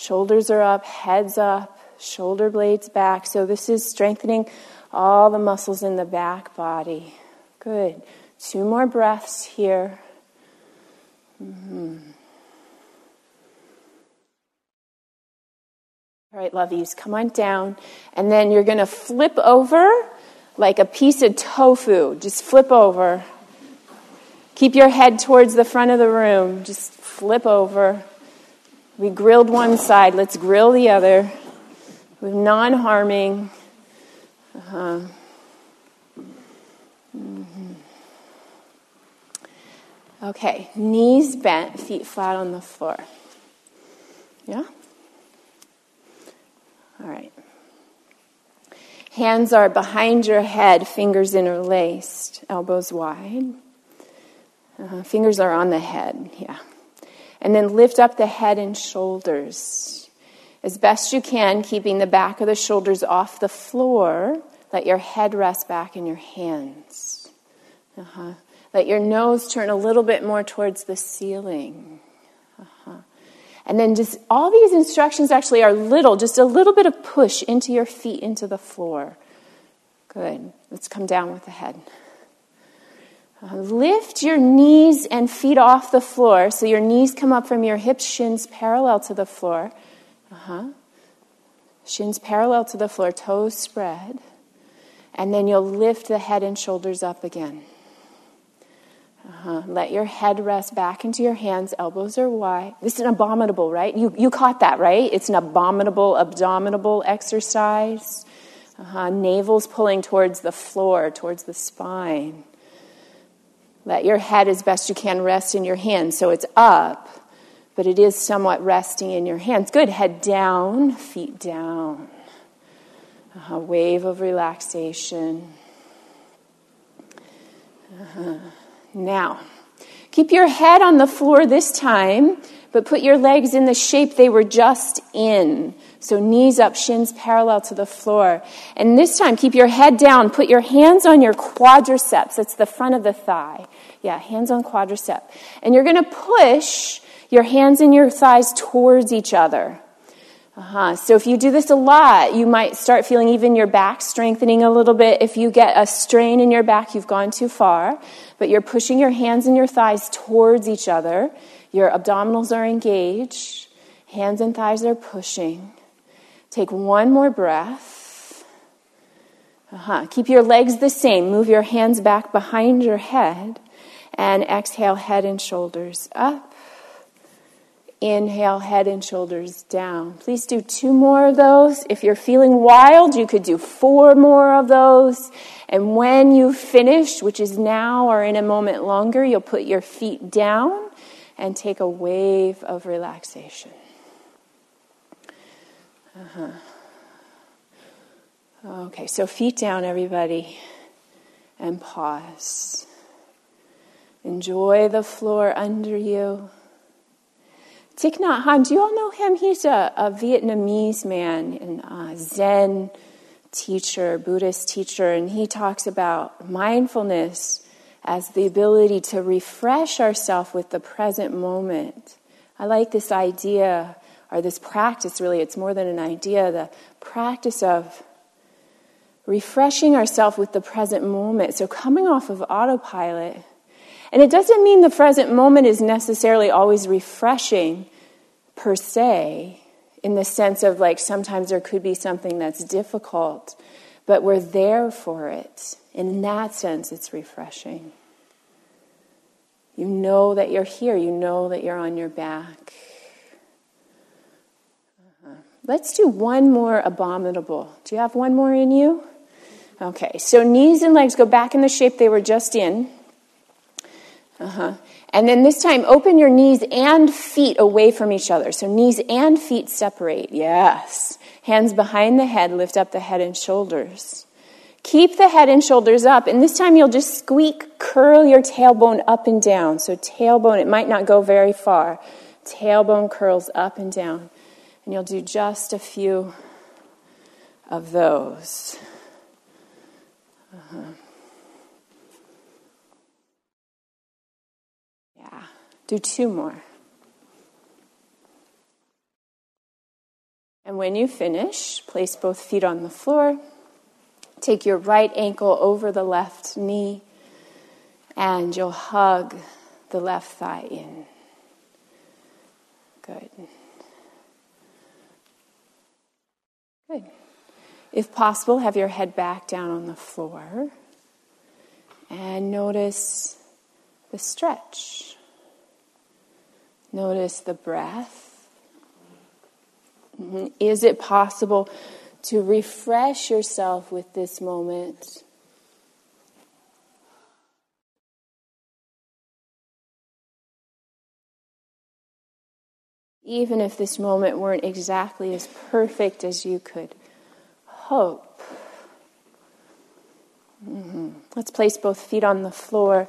Shoulders are up, heads up, shoulder blades back. So this is strengthening all the muscles in the back body. Good. Two more breaths here. Mm-hmm. All right, lovies, come on down. And then you're going to flip over like a piece of tofu. Just flip over. Keep your head towards the front of the room. Just flip over. We grilled one side, let's grill the other with non harming. Uh-huh. Mm-hmm. Okay, knees bent, feet flat on the floor. Yeah? All right. Hands are behind your head, fingers interlaced, elbows wide. Uh, fingers are on the head, yeah. And then lift up the head and shoulders. As best you can, keeping the back of the shoulders off the floor, let your head rest back in your hands. Uh-huh. Let your nose turn a little bit more towards the ceiling. Uh-huh. And then just all these instructions actually are little, just a little bit of push into your feet, into the floor. Good. Let's come down with the head. Lift your knees and feet off the floor so your knees come up from your hips, shins parallel to the floor. Uh-huh. Shins parallel to the floor, toes spread. And then you'll lift the head and shoulders up again. Uh-huh. Let your head rest back into your hands, elbows are wide. This is an abominable, right? You, you caught that, right? It's an abominable, abdominal exercise. Uh-huh. Navel's pulling towards the floor, towards the spine. Let your head as best you can rest in your hands. So it's up, but it is somewhat resting in your hands. Good. Head down, feet down. A wave of relaxation. Uh-huh. Now, keep your head on the floor this time, but put your legs in the shape they were just in. So knees up, shins parallel to the floor. And this time, keep your head down. Put your hands on your quadriceps. That's the front of the thigh. Yeah, hands on quadricep. And you're going to push your hands and your thighs towards each other. Uh-huh. So if you do this a lot, you might start feeling even your back strengthening a little bit. If you get a strain in your back, you've gone too far. But you're pushing your hands and your thighs towards each other. Your abdominals are engaged. Hands and thighs are pushing. Take one more breath. Uh-huh. Keep your legs the same. Move your hands back behind your head. And exhale, head and shoulders up. Inhale, head and shoulders down. Please do two more of those. If you're feeling wild, you could do four more of those. And when you finish, which is now or in a moment longer, you'll put your feet down and take a wave of relaxation. Uh-huh. Okay, so feet down, everybody, and pause. Enjoy the floor under you. Thich Nhat Hanh, do you all know him? He's a, a Vietnamese man and a uh, Zen teacher, Buddhist teacher, and he talks about mindfulness as the ability to refresh ourselves with the present moment. I like this idea, or this practice really, it's more than an idea, the practice of refreshing ourselves with the present moment. So coming off of autopilot and it doesn't mean the present moment is necessarily always refreshing per se, in the sense of like sometimes there could be something that's difficult, but we're there for it. And in that sense, it's refreshing. You know that you're here, you know that you're on your back. Uh-huh. Let's do one more abominable. Do you have one more in you? Okay, so knees and legs go back in the shape they were just in. Uh-huh. And then this time, open your knees and feet away from each other. So knees and feet separate. Yes. Hands behind the head, lift up the head and shoulders. Keep the head and shoulders up. And this time you'll just squeak, curl your tailbone up and down. So tailbone, it might not go very far. Tailbone curls up and down. And you'll do just a few of those. Uh-huh. Do two more. And when you finish, place both feet on the floor. Take your right ankle over the left knee, and you'll hug the left thigh in. Good. Good. If possible, have your head back down on the floor and notice the stretch. Notice the breath. Mm-hmm. Is it possible to refresh yourself with this moment? Even if this moment weren't exactly as perfect as you could hope. Mm-hmm. Let's place both feet on the floor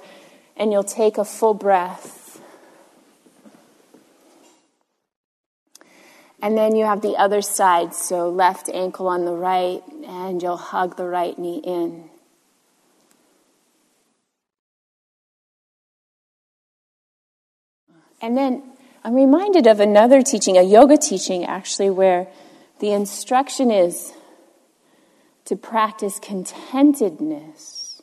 and you'll take a full breath. And then you have the other side, so left ankle on the right, and you'll hug the right knee in. And then I'm reminded of another teaching, a yoga teaching actually, where the instruction is to practice contentedness.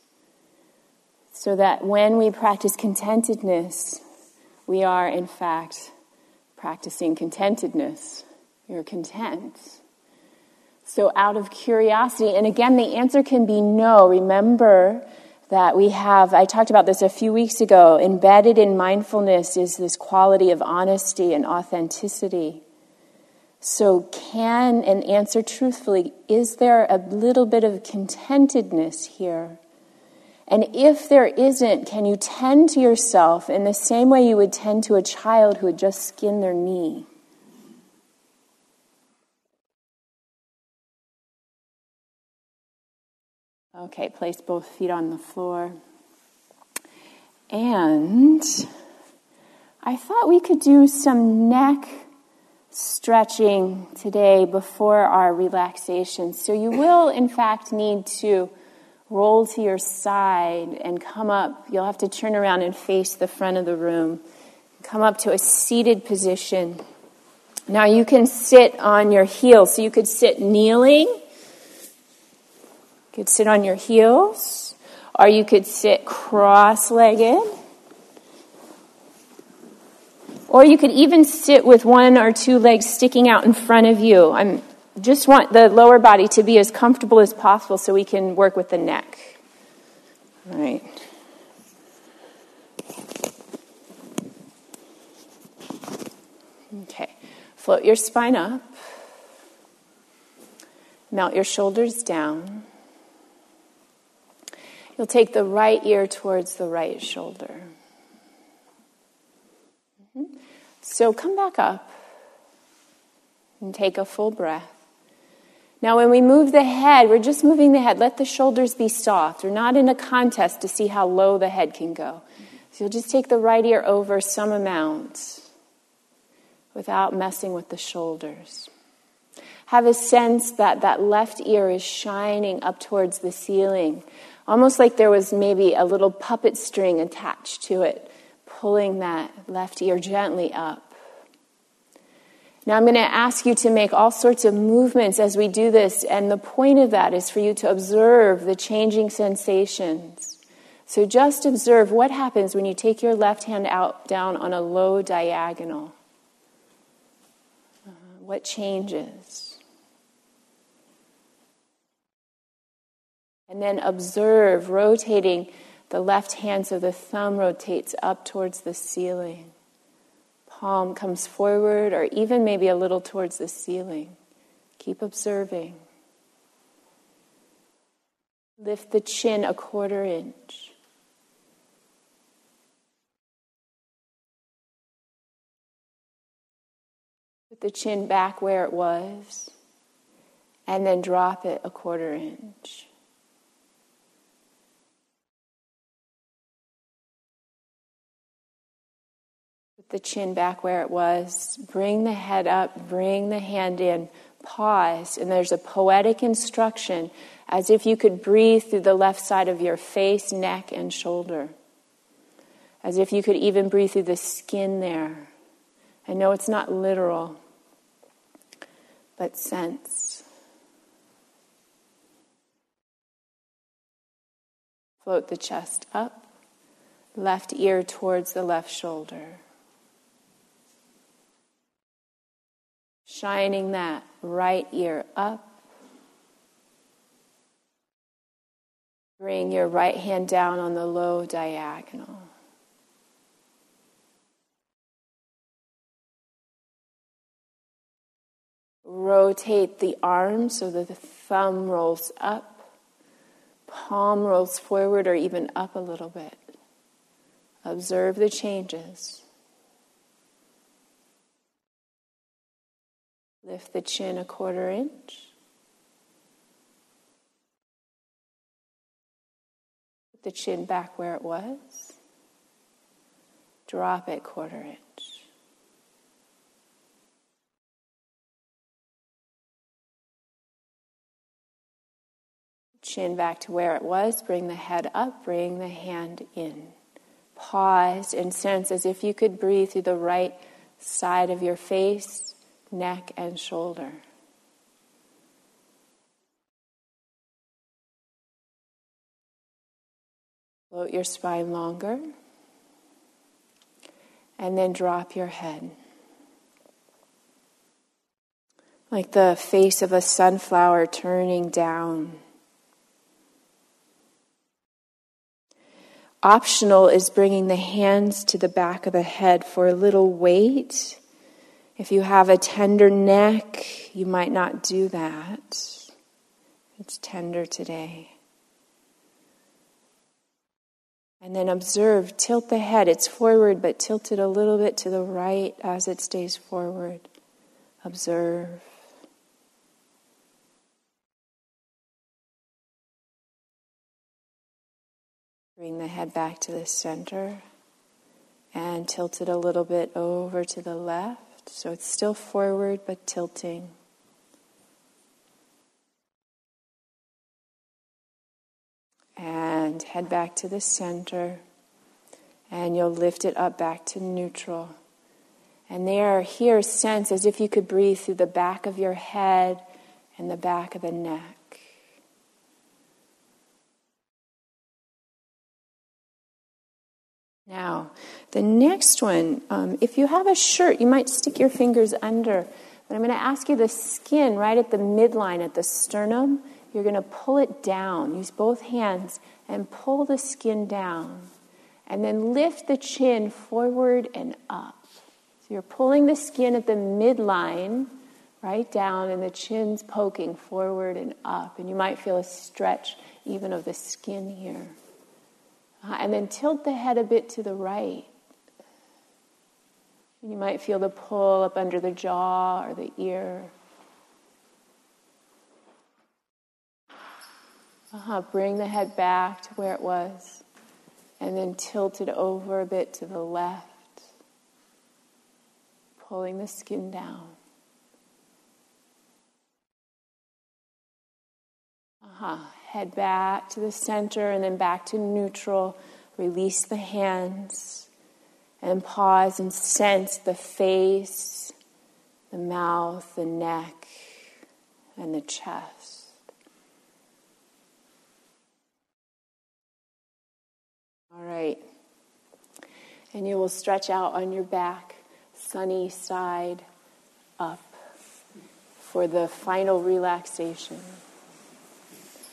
So that when we practice contentedness, we are in fact practicing contentedness. You're content. So, out of curiosity, and again, the answer can be no. Remember that we have, I talked about this a few weeks ago, embedded in mindfulness is this quality of honesty and authenticity. So, can and answer truthfully, is there a little bit of contentedness here? And if there isn't, can you tend to yourself in the same way you would tend to a child who had just skinned their knee? Okay, place both feet on the floor. And I thought we could do some neck stretching today before our relaxation. So you will, in fact, need to roll to your side and come up. You'll have to turn around and face the front of the room. Come up to a seated position. Now you can sit on your heels. So you could sit kneeling. You could sit on your heels. Or you could sit cross legged. Or you could even sit with one or two legs sticking out in front of you. I just want the lower body to be as comfortable as possible so we can work with the neck. All right. Okay. Float your spine up. Melt your shoulders down. You'll take the right ear towards the right shoulder. Mm-hmm. So come back up and take a full breath. Now, when we move the head, we're just moving the head. Let the shoulders be soft. We're not in a contest to see how low the head can go. So you'll just take the right ear over some amount without messing with the shoulders. Have a sense that that left ear is shining up towards the ceiling, almost like there was maybe a little puppet string attached to it pulling that left ear gently up. Now, I'm going to ask you to make all sorts of movements as we do this, and the point of that is for you to observe the changing sensations. So, just observe what happens when you take your left hand out down on a low diagonal. Uh, what changes? And then observe rotating the left hand, so the thumb rotates up towards the ceiling. Palm comes forward, or even maybe a little towards the ceiling. Keep observing. Lift the chin a quarter inch. Put the chin back where it was, and then drop it a quarter inch. The chin back where it was. Bring the head up, bring the hand in, pause, and there's a poetic instruction as if you could breathe through the left side of your face, neck, and shoulder. As if you could even breathe through the skin there. I know it's not literal, but sense. Float the chest up, left ear towards the left shoulder. Shining that right ear up. Bring your right hand down on the low diagonal. Rotate the arm so that the thumb rolls up, palm rolls forward or even up a little bit. Observe the changes. Lift the chin a quarter inch. Put the chin back where it was. Drop it quarter inch. Chin back to where it was. Bring the head up. Bring the hand in. Pause and sense as if you could breathe through the right side of your face, neck, and shoulder. Float your spine longer. And then drop your head. Like the face of a sunflower turning down. Optional is bringing the hands to the back of the head for a little weight. If you have a tender neck, you might not do that. It's tender today. And then observe, tilt the head. It's forward, but tilt it a little bit to the right as it stays forward. Observe. Bring the head back to the center and tilt it a little bit over to the left. So it's still forward but tilting. And head back to the center. And you'll lift it up back to neutral. And there, here, sense as if you could breathe through the back of your head and the back of the neck. Now, the next one, um, if you have a shirt, you might stick your fingers under. But I'm going to ask you the skin right at the midline, at the sternum. You're going to pull it down. Use both hands and pull the skin down. And then lift the chin forward and up. So you're pulling the skin at the midline, right down, and the chin's poking forward and up. And you might feel a stretch even of the skin here. Uh, and then tilt the head a bit to the right. You might feel the pull up under the jaw or the ear. Uh-huh. Bring the head back to where it was. And then tilt it over a bit to the left, pulling the skin down. Uh-huh head back to the center and then back to neutral. Release the hands and pause and sense the face, the mouth, the neck, and the chest. All right. And you will stretch out on your back, sunny side up, for the final relaxation.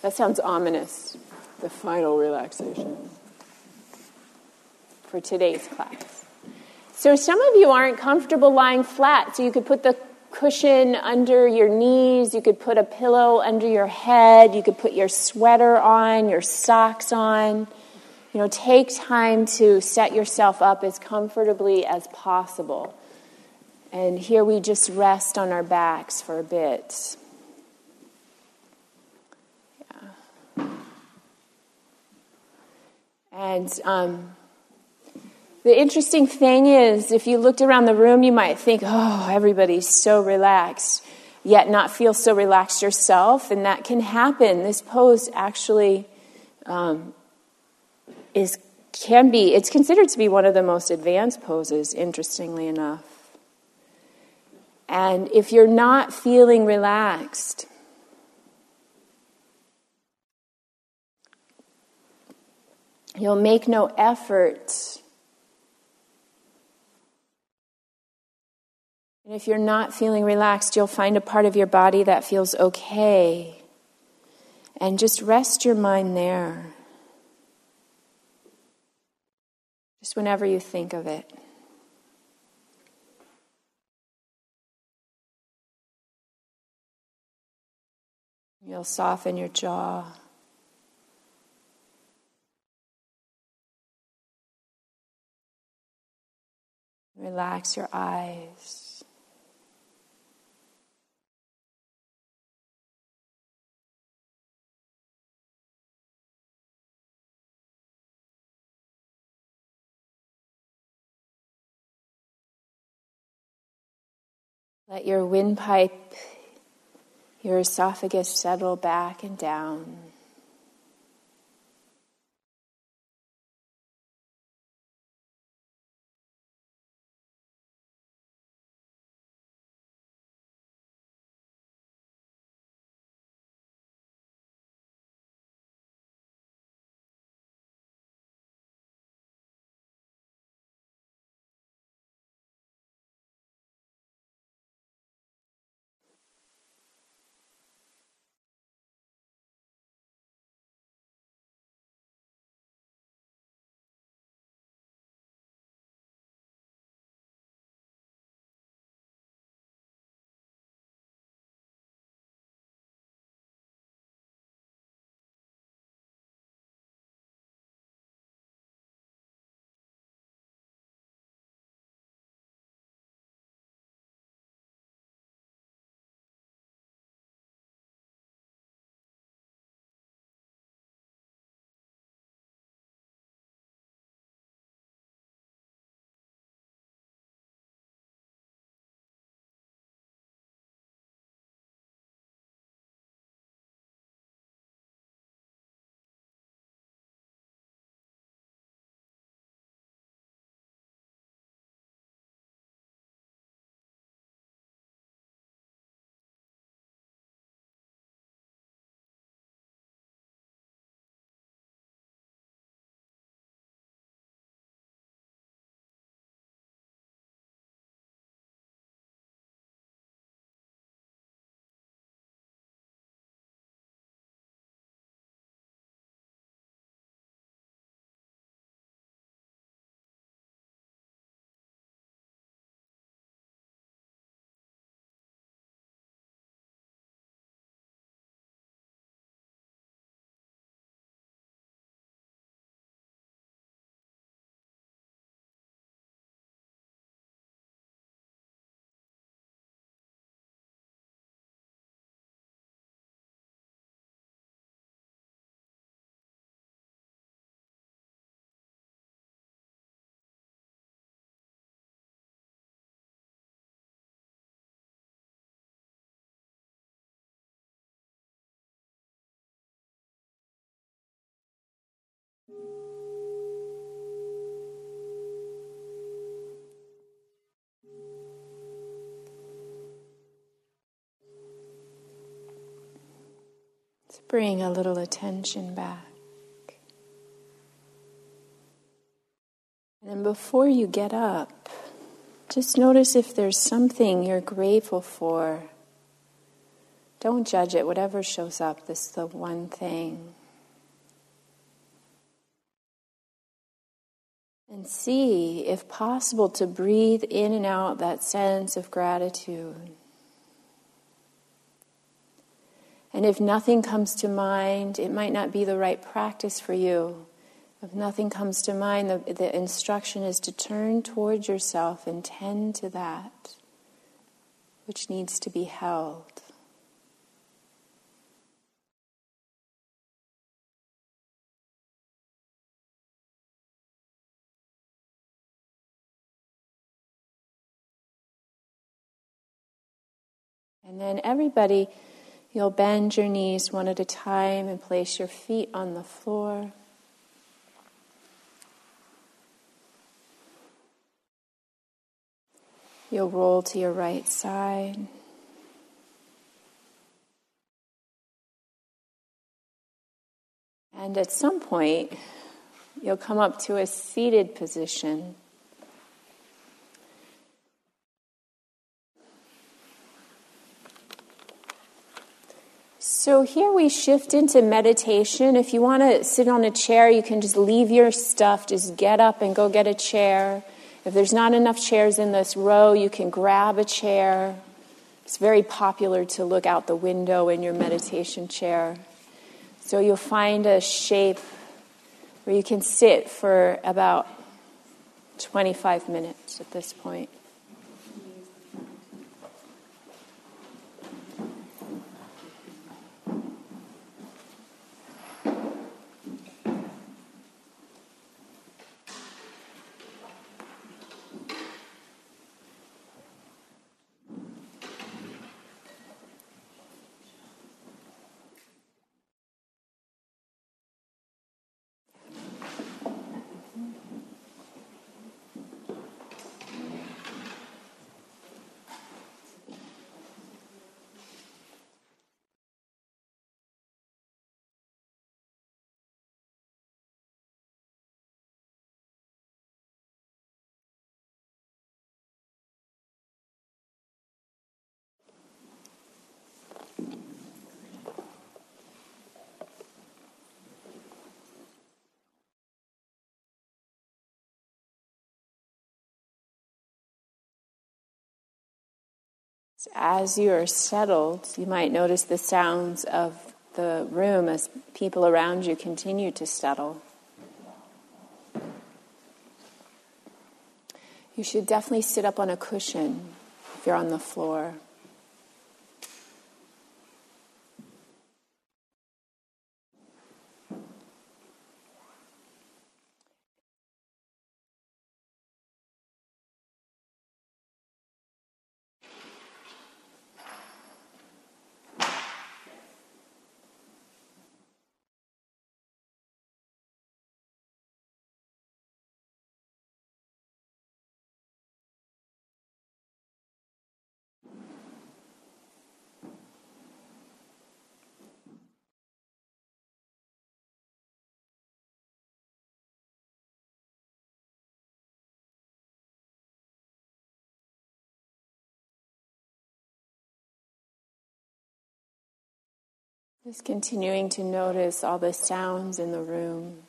That sounds ominous, the final relaxation for today's class. So, some of you aren't comfortable lying flat, so you could put the cushion under your knees, you could put a pillow under your head, you could put your sweater on, your socks on. You know, take time to set yourself up as comfortably as possible. And here we just rest on our backs for a bit. And um, the interesting thing is, if you looked around the room, you might think, oh, everybody's so relaxed, yet not feel so relaxed yourself. And that can happen. This pose actually um, is can be it's considered to be one of the most advanced poses interestingly enough and if you're not feeling relaxed You'll make no effort. And if you're not feeling relaxed, you'll find a part of your body that feels okay. And just rest your mind there. Just whenever you think of it. You'll soften your jaw. Relax your eyes. Let your windpipe, your esophagus settle back and down. Bring a little attention back. And before you get up, just notice if there's something you're grateful for. Don't judge it, whatever shows up, this is the one thing. And see, if possible, to breathe in and out that sense of gratitude. And if nothing comes to mind, it might not be the right practice for you. If nothing comes to mind, the, the instruction is to turn towards yourself and tend to that which needs to be held. And then everybody, you'll bend your knees one at a time and place your feet on the floor. You'll roll to your right side. And at some point, you'll come up to a seated position. So here we shift into meditation. If you want to sit on a chair, you can just leave your stuff, just get up and go get a chair. If there's not enough chairs in this row, you can grab a chair. It's very popular to look out the window in your meditation chair. So you'll find a shape where you can sit for about 25 minutes at this point. As you are settled, you might notice the sounds of the room as people around you continue to settle. You should definitely sit up on a cushion if you're on the floor. Just continuing to notice all the sounds in the room.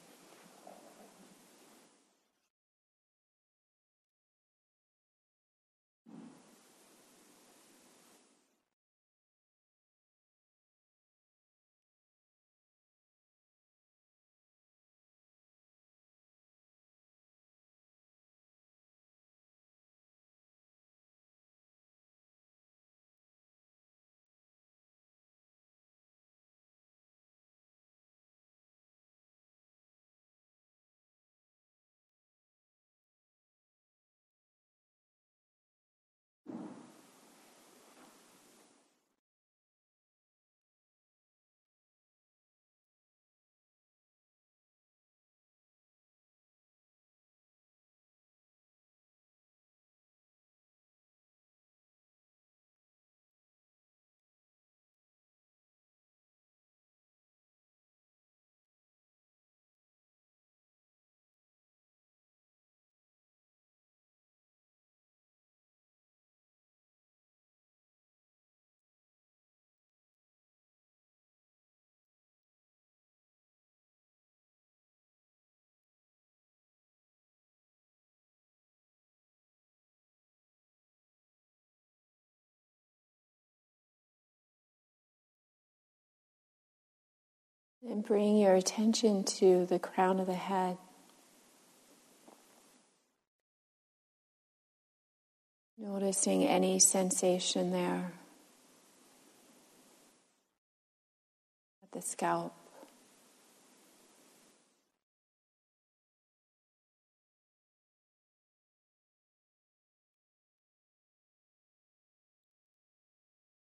And bring your attention to the crown of the head. Noticing any sensation there at the scalp.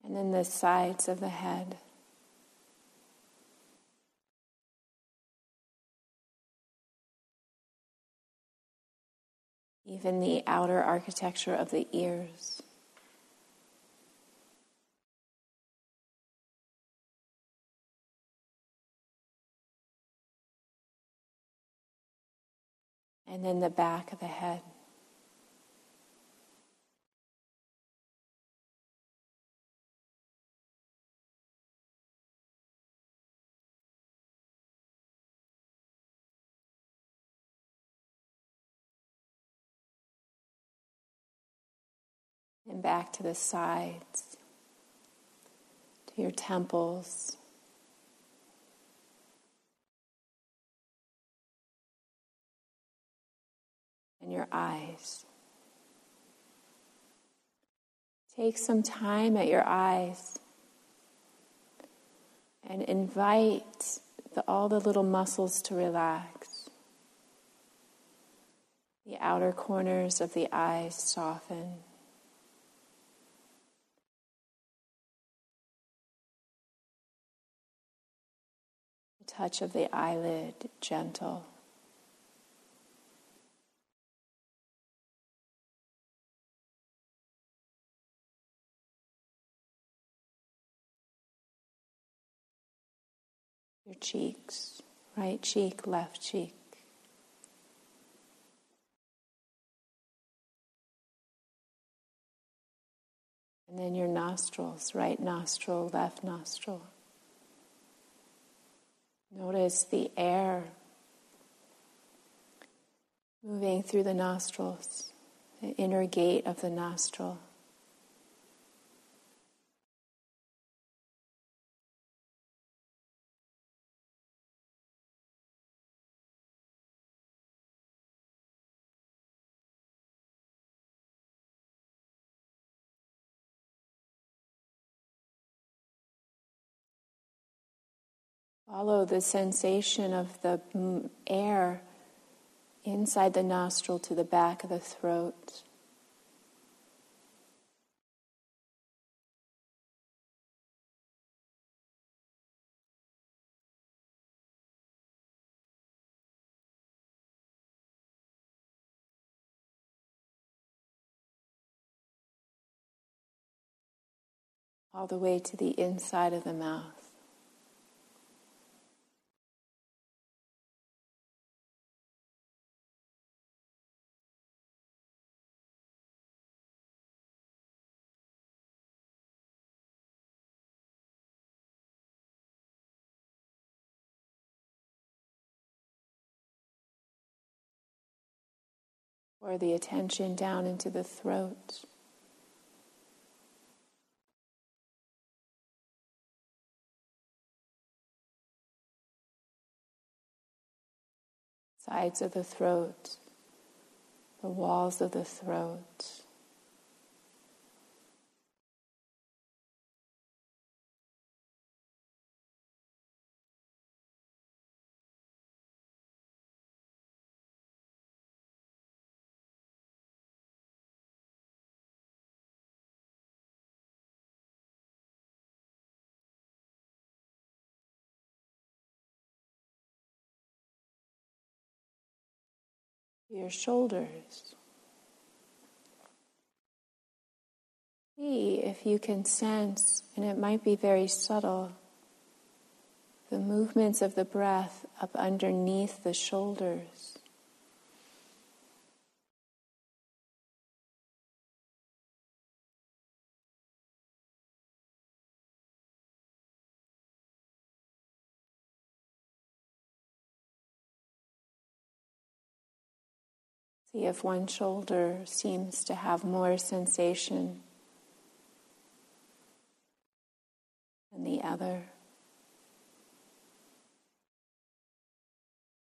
And then the sides of the head. Even the outer architecture of the ears. And then the back of the head. And back to the sides, to your temples. And your eyes. Take some time at your eyes and invite the, all the little muscles to relax. The outer corners of the eyes soften. Touch of the eyelid gentle. your cheeks, right cheek, left cheek. And then your nostrils, right nostril, left nostril. Notice the air moving through the nostrils, the inner gate of the nostril. Follow the sensation of the air inside the nostril to the back of the throat. All the way to the inside of the mouth. Or the attention down into the throat. Sides of the throat, the walls of the throat. Your shoulders. See if you can sense, and it might be very subtle, the movements of the breath up underneath the shoulders. See if one shoulder seems to have more sensation than the other.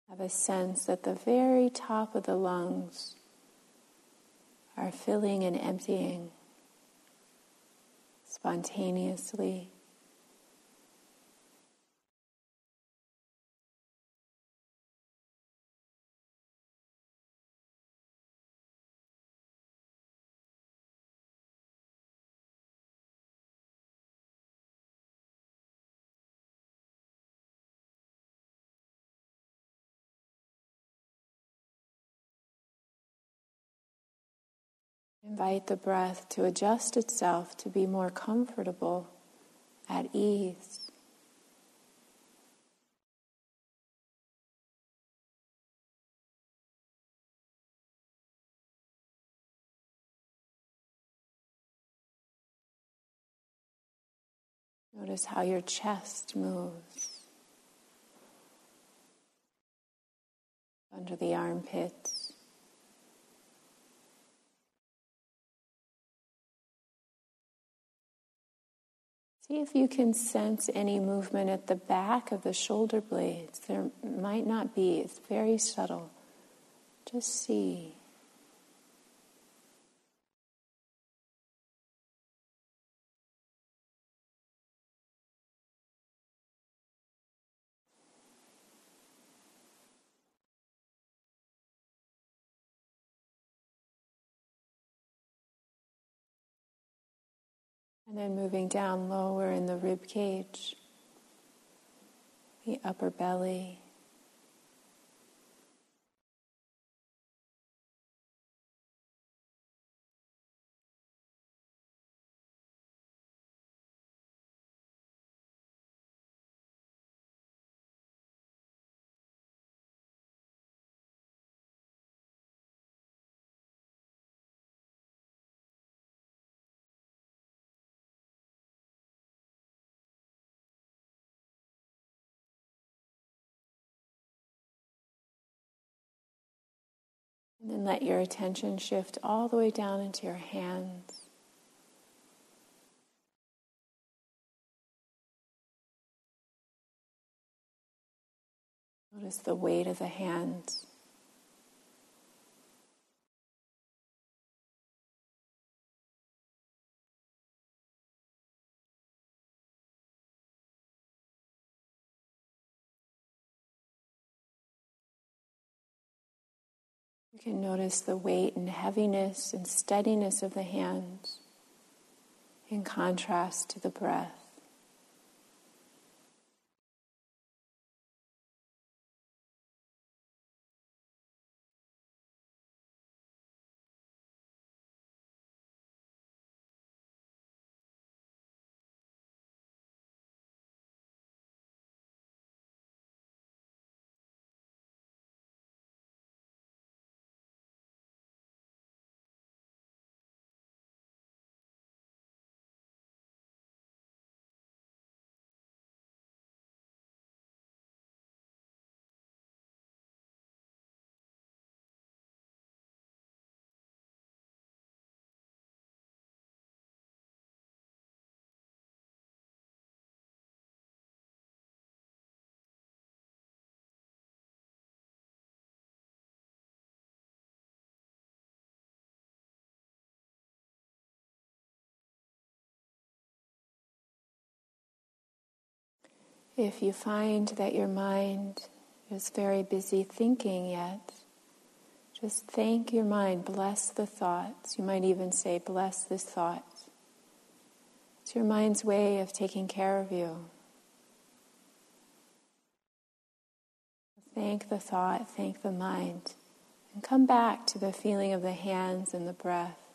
Have a sense that the very top of the lungs are filling and emptying spontaneously. Invite the breath to adjust itself to be more comfortable, at ease. Notice how your chest moves under the armpits. See if you can sense any movement at the back of the shoulder blades. There might not be, it's very subtle. Just see. Then moving down lower in the rib cage, the upper belly. And let your attention shift all the way down into your hands. Notice the weight of the hands. Can notice the weight and heaviness and steadiness of the hands in contrast to the breath. If you find that your mind is very busy thinking yet, just thank your mind, bless the thoughts. You might even say, bless this thought. It's your mind's way of taking care of you. Thank the thought, thank the mind, and come back to the feeling of the hands and the breath.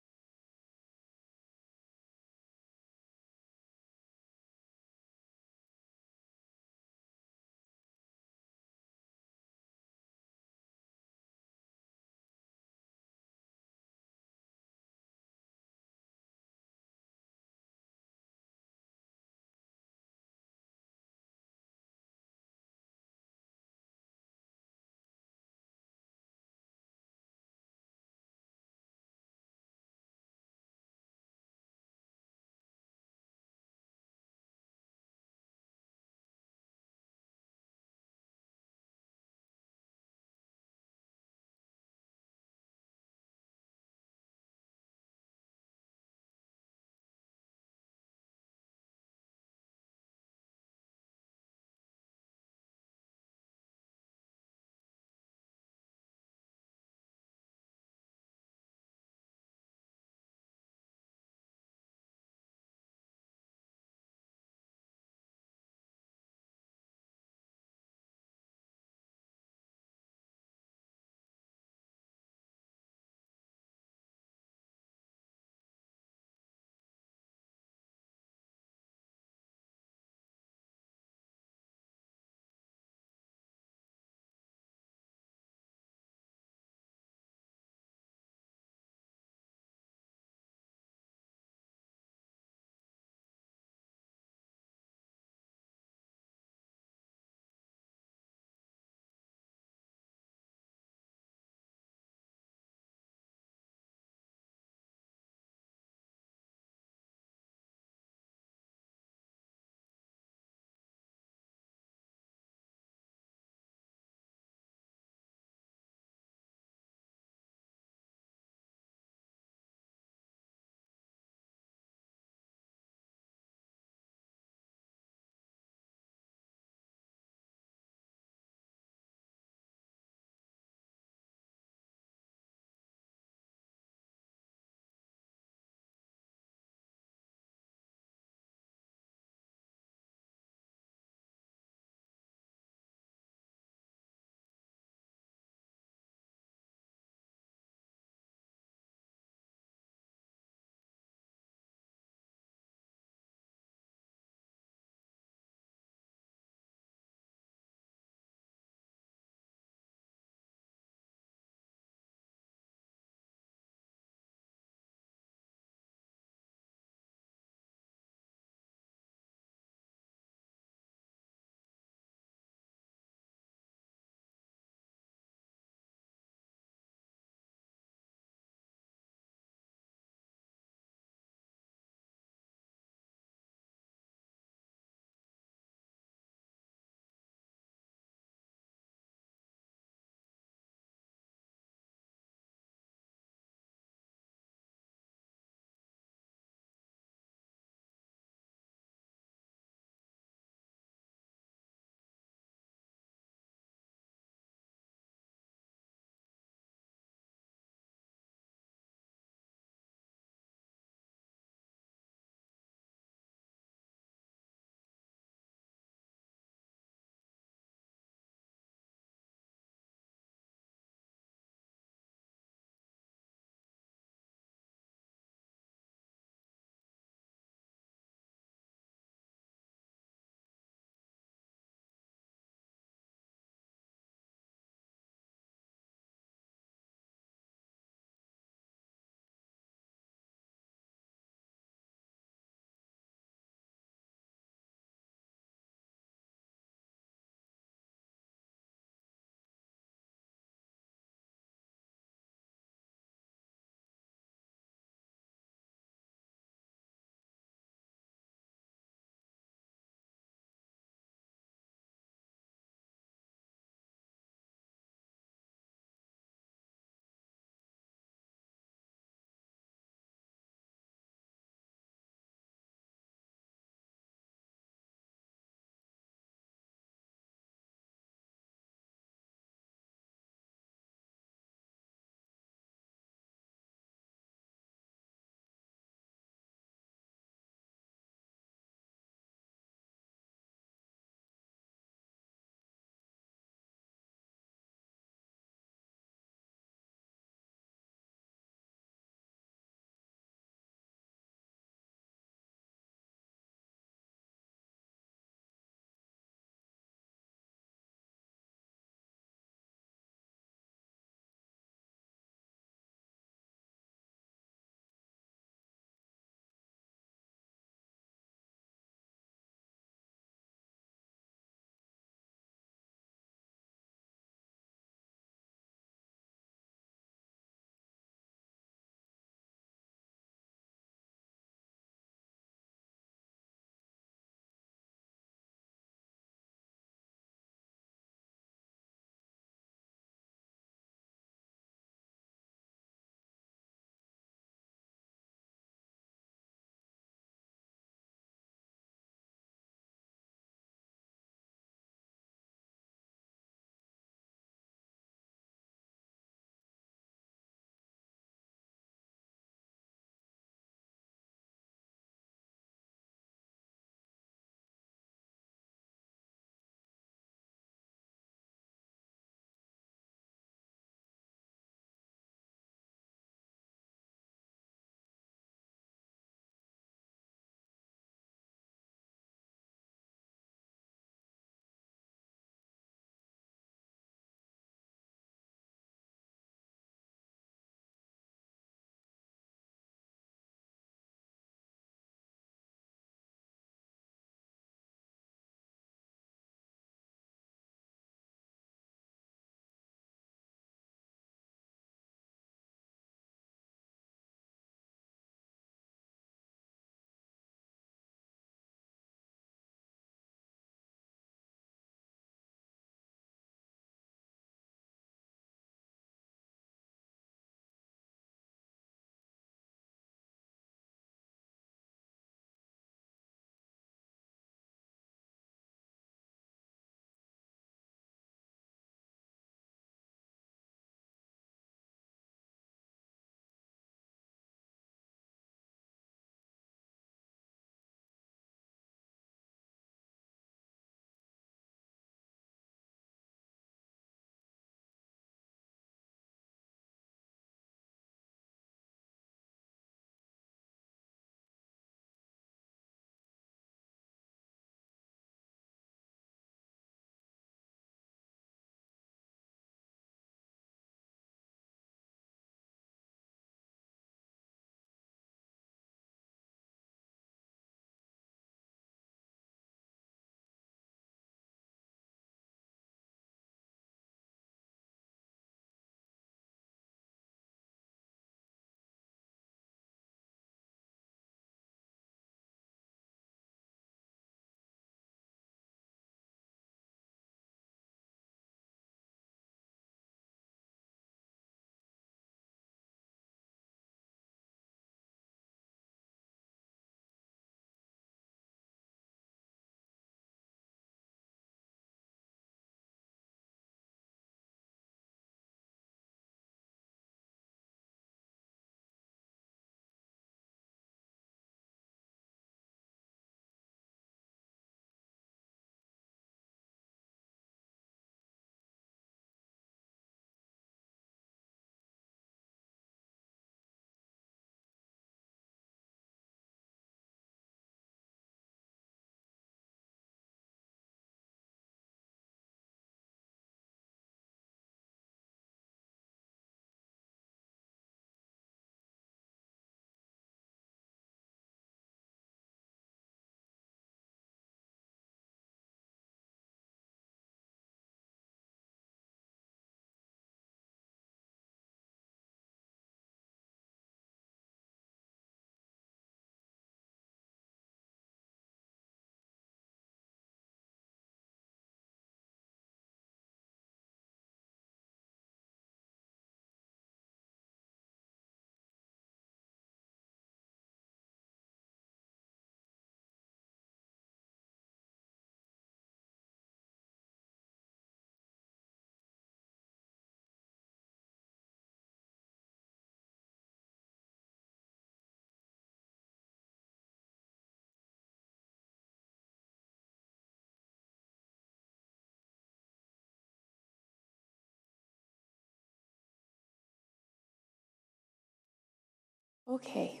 Okay.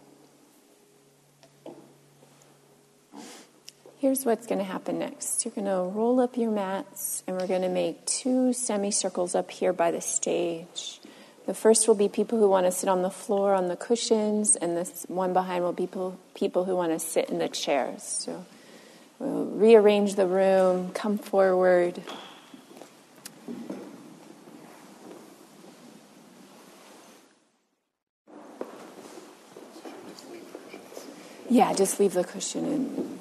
Here's what's going to happen next. You're going to roll up your mats, and we're going to make two semicircles up here by the stage. The first will be people who want to sit on the floor on the cushions, and this one behind will be people, people who want to sit in the chairs. So we'll rearrange the room, come forward. Yeah, just leave the cushion and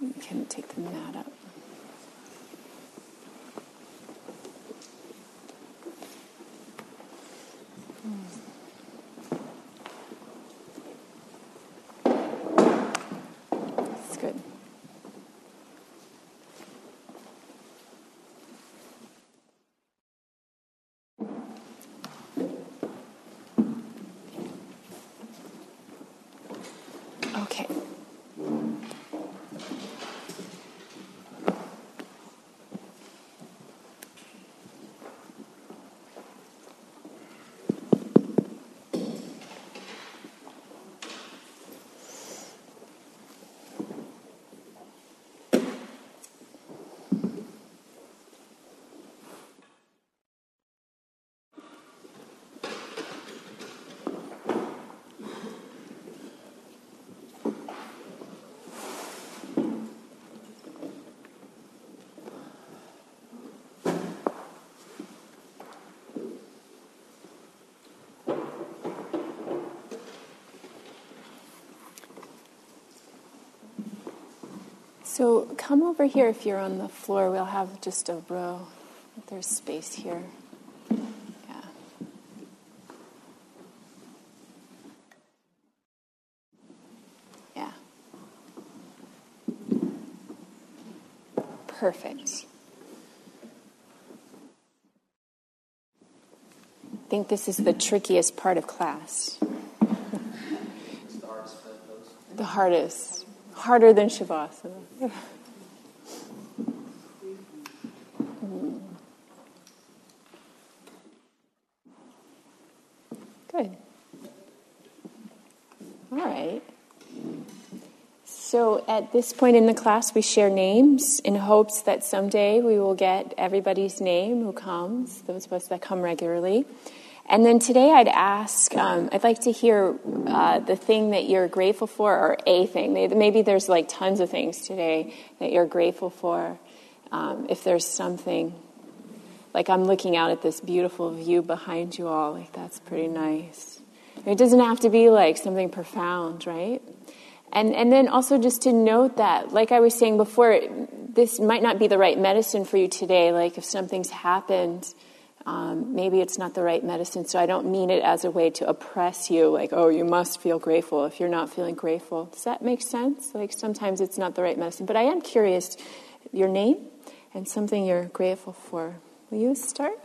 you can take the mat up. That's good. Okay. So come over here if you're on the floor. We'll have just a row. There's space here. Yeah. Yeah. Perfect. I think this is the trickiest part of class. The hardest. Harder than Shavasana. Good. All right. So at this point in the class, we share names in hopes that someday we will get everybody's name who comes, those of us that come regularly. And then today I'd ask, um, I'd like to hear uh, the thing that you're grateful for, or a thing. Maybe there's like tons of things today that you're grateful for. Um, if there's something, like I'm looking out at this beautiful view behind you all, like that's pretty nice. It doesn't have to be like something profound, right? And, and then also just to note that, like I was saying before, this might not be the right medicine for you today. Like if something's happened, um, maybe it's not the right medicine. So I don't mean it as a way to oppress you, like, oh, you must feel grateful if you're not feeling grateful. Does that make sense? Like sometimes it's not the right medicine. But I am curious your name and something you're grateful for. Will you start?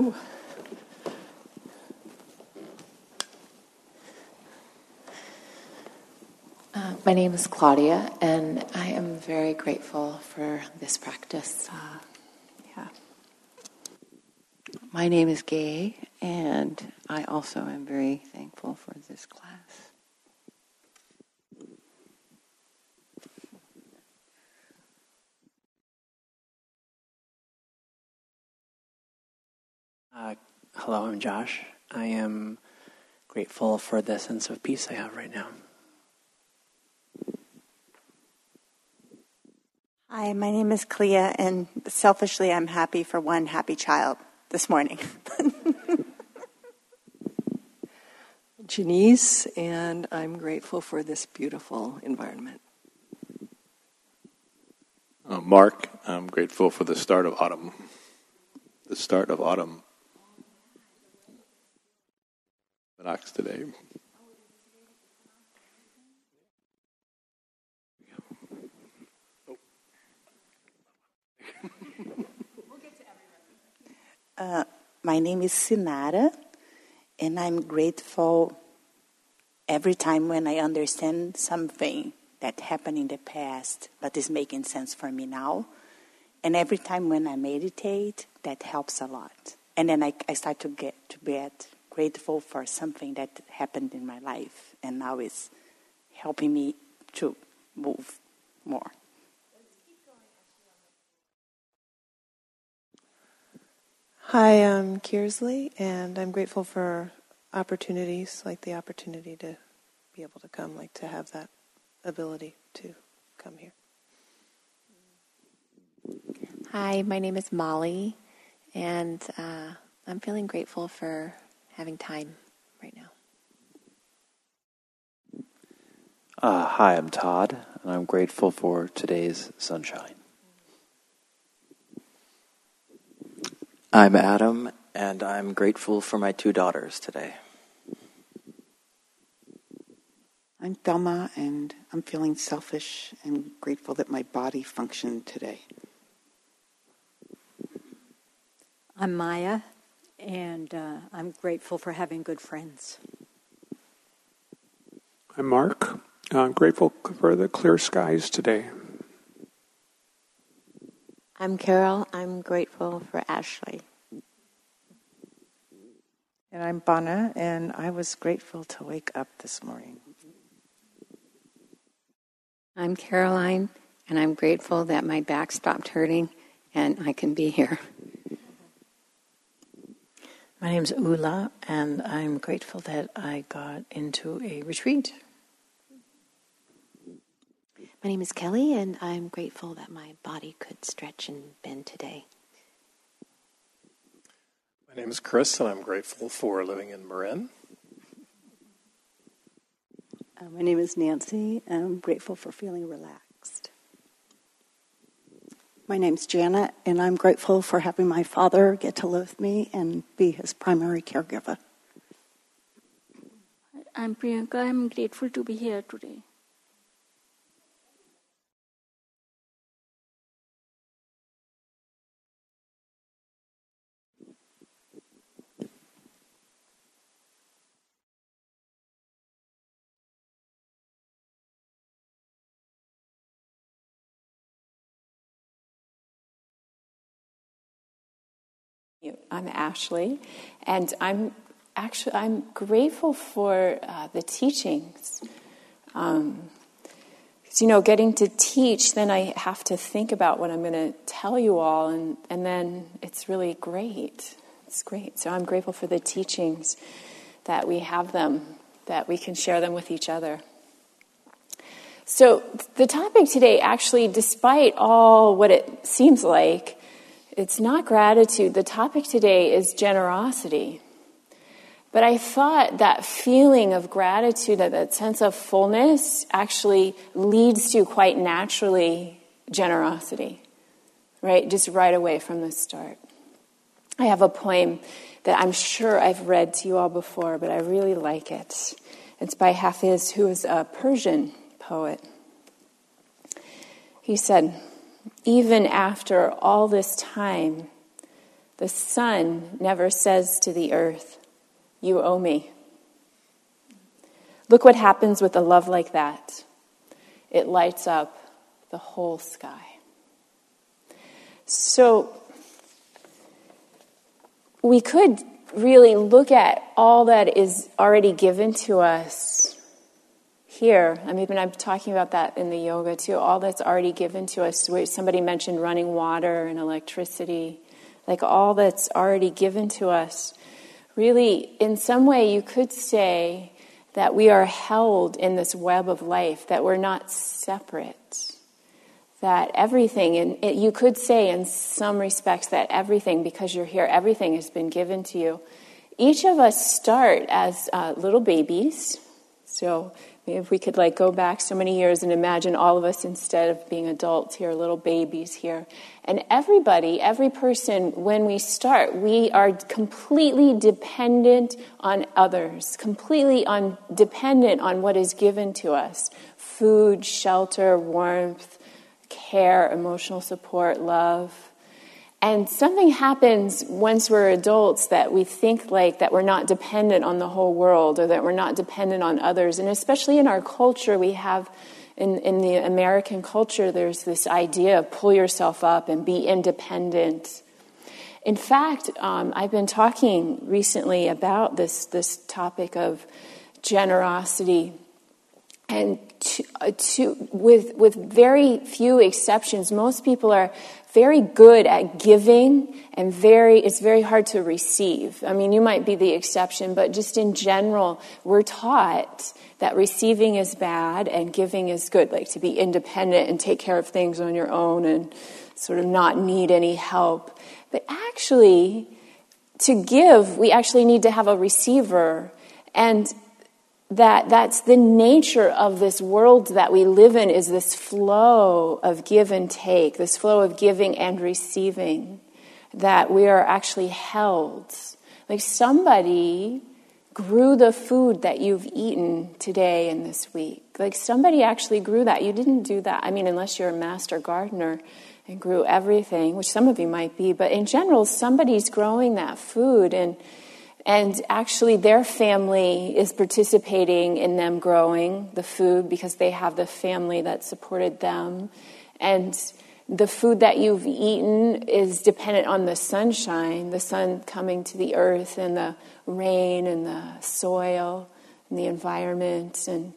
Ooh. Uh, my name is Claudia, and I am very grateful for this practice. Uh. My name is Gay, and I also am very thankful for this class. Uh, hello, I'm Josh. I am grateful for the sense of peace I have right now. Hi, my name is Clea, and selfishly, I'm happy for one happy child this morning. Janice, and I'm grateful for this beautiful environment. Uh, Mark, I'm grateful for the start of autumn. The start of autumn. Equinox today. Uh, my name is Sinara, and I'm grateful every time when I understand something that happened in the past but is making sense for me now. And every time when I meditate, that helps a lot. And then I, I start to get to get grateful for something that happened in my life, and now it's helping me to move more. Hi, I'm Kearsley, and I'm grateful for opportunities like the opportunity to be able to come, like to have that ability to come here. Hi, my name is Molly, and uh, I'm feeling grateful for having time right now. Uh, hi, I'm Todd, and I'm grateful for today's sunshine. I'm Adam, and I'm grateful for my two daughters today. I'm Thelma, and I'm feeling selfish and grateful that my body functioned today. I'm Maya, and uh, I'm grateful for having good friends. I'm Mark. I'm grateful for the clear skies today. I'm Carol. I'm grateful for Ashley. And I'm Bana, and I was grateful to wake up this morning. I'm Caroline, and I'm grateful that my back stopped hurting and I can be here. My name is Ula, and I'm grateful that I got into a retreat. My name is Kelly, and I'm grateful that my body could stretch and bend today. My name is Chris, and I'm grateful for living in Marin. Uh, my name is Nancy, and I'm grateful for feeling relaxed. My name's Janet, and I'm grateful for having my father get to live with me and be his primary caregiver. I'm Priyanka. I'm grateful to be here today. I'm Ashley, and I'm actually I'm grateful for uh, the teachings. Um, you know, getting to teach, then I have to think about what I'm going to tell you all, and, and then it's really great. It's great. So I'm grateful for the teachings that we have them, that we can share them with each other. So the topic today, actually, despite all what it seems like, it's not gratitude. The topic today is generosity. But I thought that feeling of gratitude, that, that sense of fullness, actually leads to quite naturally generosity, right? Just right away from the start. I have a poem that I'm sure I've read to you all before, but I really like it. It's by Hafiz, who is a Persian poet. He said, even after all this time, the sun never says to the earth, You owe me. Look what happens with a love like that it lights up the whole sky. So, we could really look at all that is already given to us here. I mean, I'm talking about that in the yoga too. All that's already given to us. Somebody mentioned running water and electricity, like all that's already given to us. Really, in some way, you could say that we are held in this web of life, that we're not separate. That everything, and you could say in some respects that everything, because you're here, everything has been given to you. Each of us start as uh, little babies. So if we could like go back so many years and imagine all of us instead of being adults here, little babies here. And everybody, every person, when we start, we are completely dependent on others, completely on, dependent on what is given to us food, shelter, warmth, care, emotional support, love. And something happens once we're adults that we think like that we're not dependent on the whole world or that we're not dependent on others. And especially in our culture, we have, in, in the American culture, there's this idea of pull yourself up and be independent. in fact, um, I've been talking recently about this, this topic of generosity. And to, uh, to, with, with very few exceptions, most people are very good at giving and very, it's very hard to receive. I mean, you might be the exception, but just in general, we're taught that receiving is bad and giving is good, like to be independent and take care of things on your own and sort of not need any help. But actually, to give, we actually need to have a receiver. And that that's the nature of this world that we live in is this flow of give and take, this flow of giving and receiving, that we are actually held. Like somebody grew the food that you've eaten today and this week. Like somebody actually grew that. You didn't do that. I mean, unless you're a master gardener and grew everything, which some of you might be, but in general, somebody's growing that food and and actually, their family is participating in them growing the food because they have the family that supported them. And the food that you've eaten is dependent on the sunshine, the sun coming to the earth, and the rain, and the soil, and the environment. And,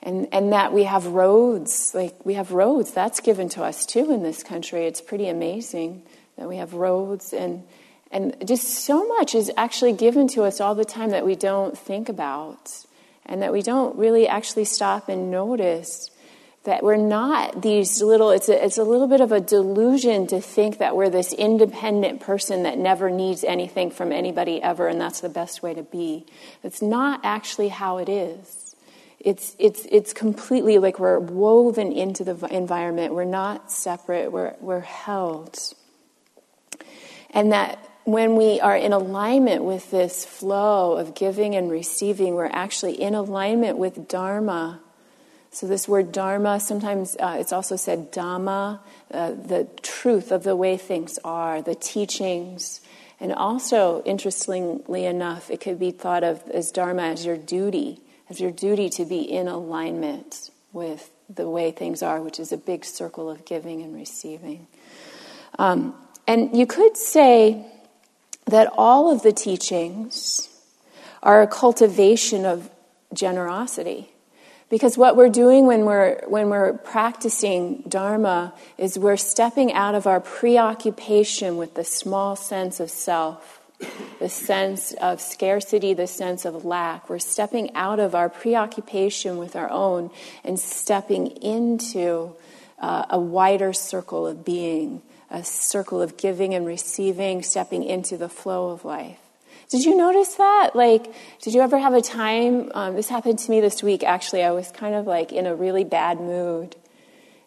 and, and that we have roads, like we have roads, that's given to us too in this country. It's pretty amazing that we have roads and and just so much is actually given to us all the time that we don't think about and that we don't really actually stop and notice that we're not these little it's a, it's a little bit of a delusion to think that we're this independent person that never needs anything from anybody ever and that's the best way to be. It's not actually how it is. It's it's it's completely like we're woven into the environment. We're not separate. We're we're held. And that when we are in alignment with this flow of giving and receiving, we're actually in alignment with Dharma. So, this word Dharma, sometimes uh, it's also said Dhamma, uh, the truth of the way things are, the teachings. And also, interestingly enough, it could be thought of as Dharma as your duty, as your duty to be in alignment with the way things are, which is a big circle of giving and receiving. Um, and you could say, that all of the teachings are a cultivation of generosity. Because what we're doing when we're, when we're practicing Dharma is we're stepping out of our preoccupation with the small sense of self, the sense of scarcity, the sense of lack. We're stepping out of our preoccupation with our own and stepping into uh, a wider circle of being a circle of giving and receiving, stepping into the flow of life. Did you notice that? Like, did you ever have a time? Um, this happened to me this week, actually. I was kind of like in a really bad mood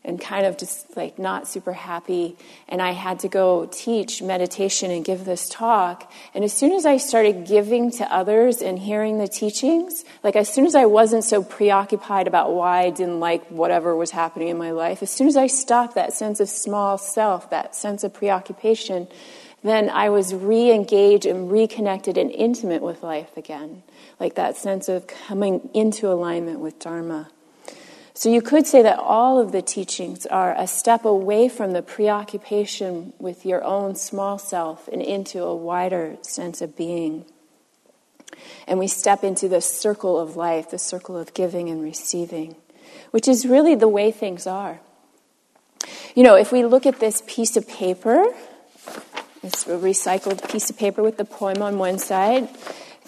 and kind of just like not super happy. And I had to go teach meditation and give this talk. And as soon as I started giving to others and hearing the teachings, like as soon as I wasn't so preoccupied about why I didn't like whatever was happening in my life, as soon as I stopped that sense of small self, that sense of preoccupation, then I was re engaged and reconnected and intimate with life again. Like that sense of coming into alignment with Dharma. So you could say that all of the teachings are a step away from the preoccupation with your own small self and into a wider sense of being. And we step into the circle of life, the circle of giving and receiving, which is really the way things are. You know, if we look at this piece of paper, it's a recycled piece of paper with the poem on one side,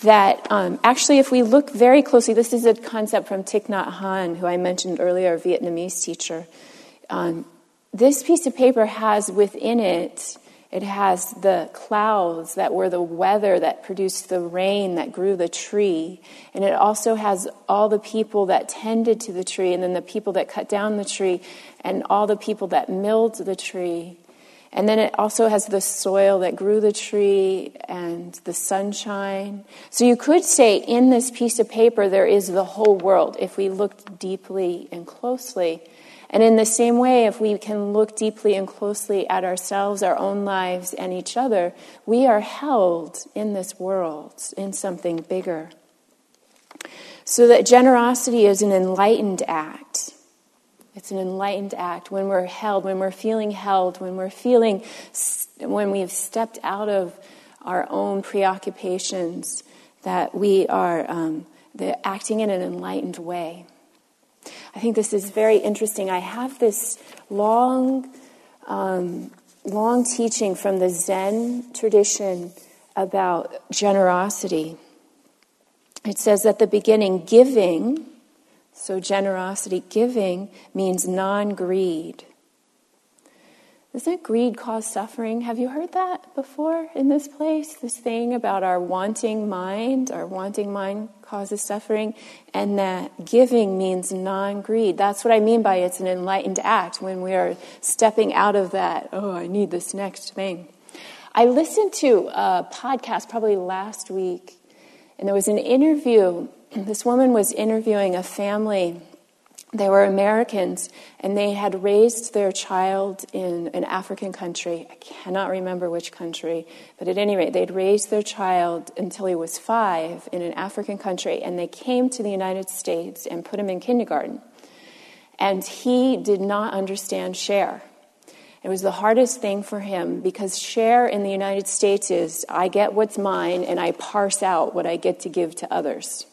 that um, actually, if we look very closely, this is a concept from Thich Nhat Hanh, who I mentioned earlier, a Vietnamese teacher. Um, this piece of paper has within it, it has the clouds that were the weather that produced the rain that grew the tree. And it also has all the people that tended to the tree, and then the people that cut down the tree, and all the people that milled the tree. And then it also has the soil that grew the tree and the sunshine. So you could say in this piece of paper there is the whole world if we looked deeply and closely. And in the same way, if we can look deeply and closely at ourselves, our own lives, and each other, we are held in this world, in something bigger. So that generosity is an enlightened act It's an enlightened act when we're held, when we're feeling held, when we're feeling, when we've stepped out of our own preoccupations, that we are um, acting in an enlightened way. I think this is very interesting. I have this long, um, long teaching from the Zen tradition about generosity. It says at the beginning, giving, so generosity, giving means non greed. Doesn't greed cause suffering? Have you heard that before in this place? This thing about our wanting mind, our wanting mind causes suffering, and that giving means non greed. That's what I mean by it's an enlightened act when we are stepping out of that, oh, I need this next thing. I listened to a podcast probably last week, and there was an interview. This woman was interviewing a family they were Americans and they had raised their child in an African country. I cannot remember which country, but at any rate, they'd raised their child until he was five in an African country and they came to the United States and put him in kindergarten. And he did not understand share. It was the hardest thing for him because share in the United States is I get what's mine and I parse out what I get to give to others.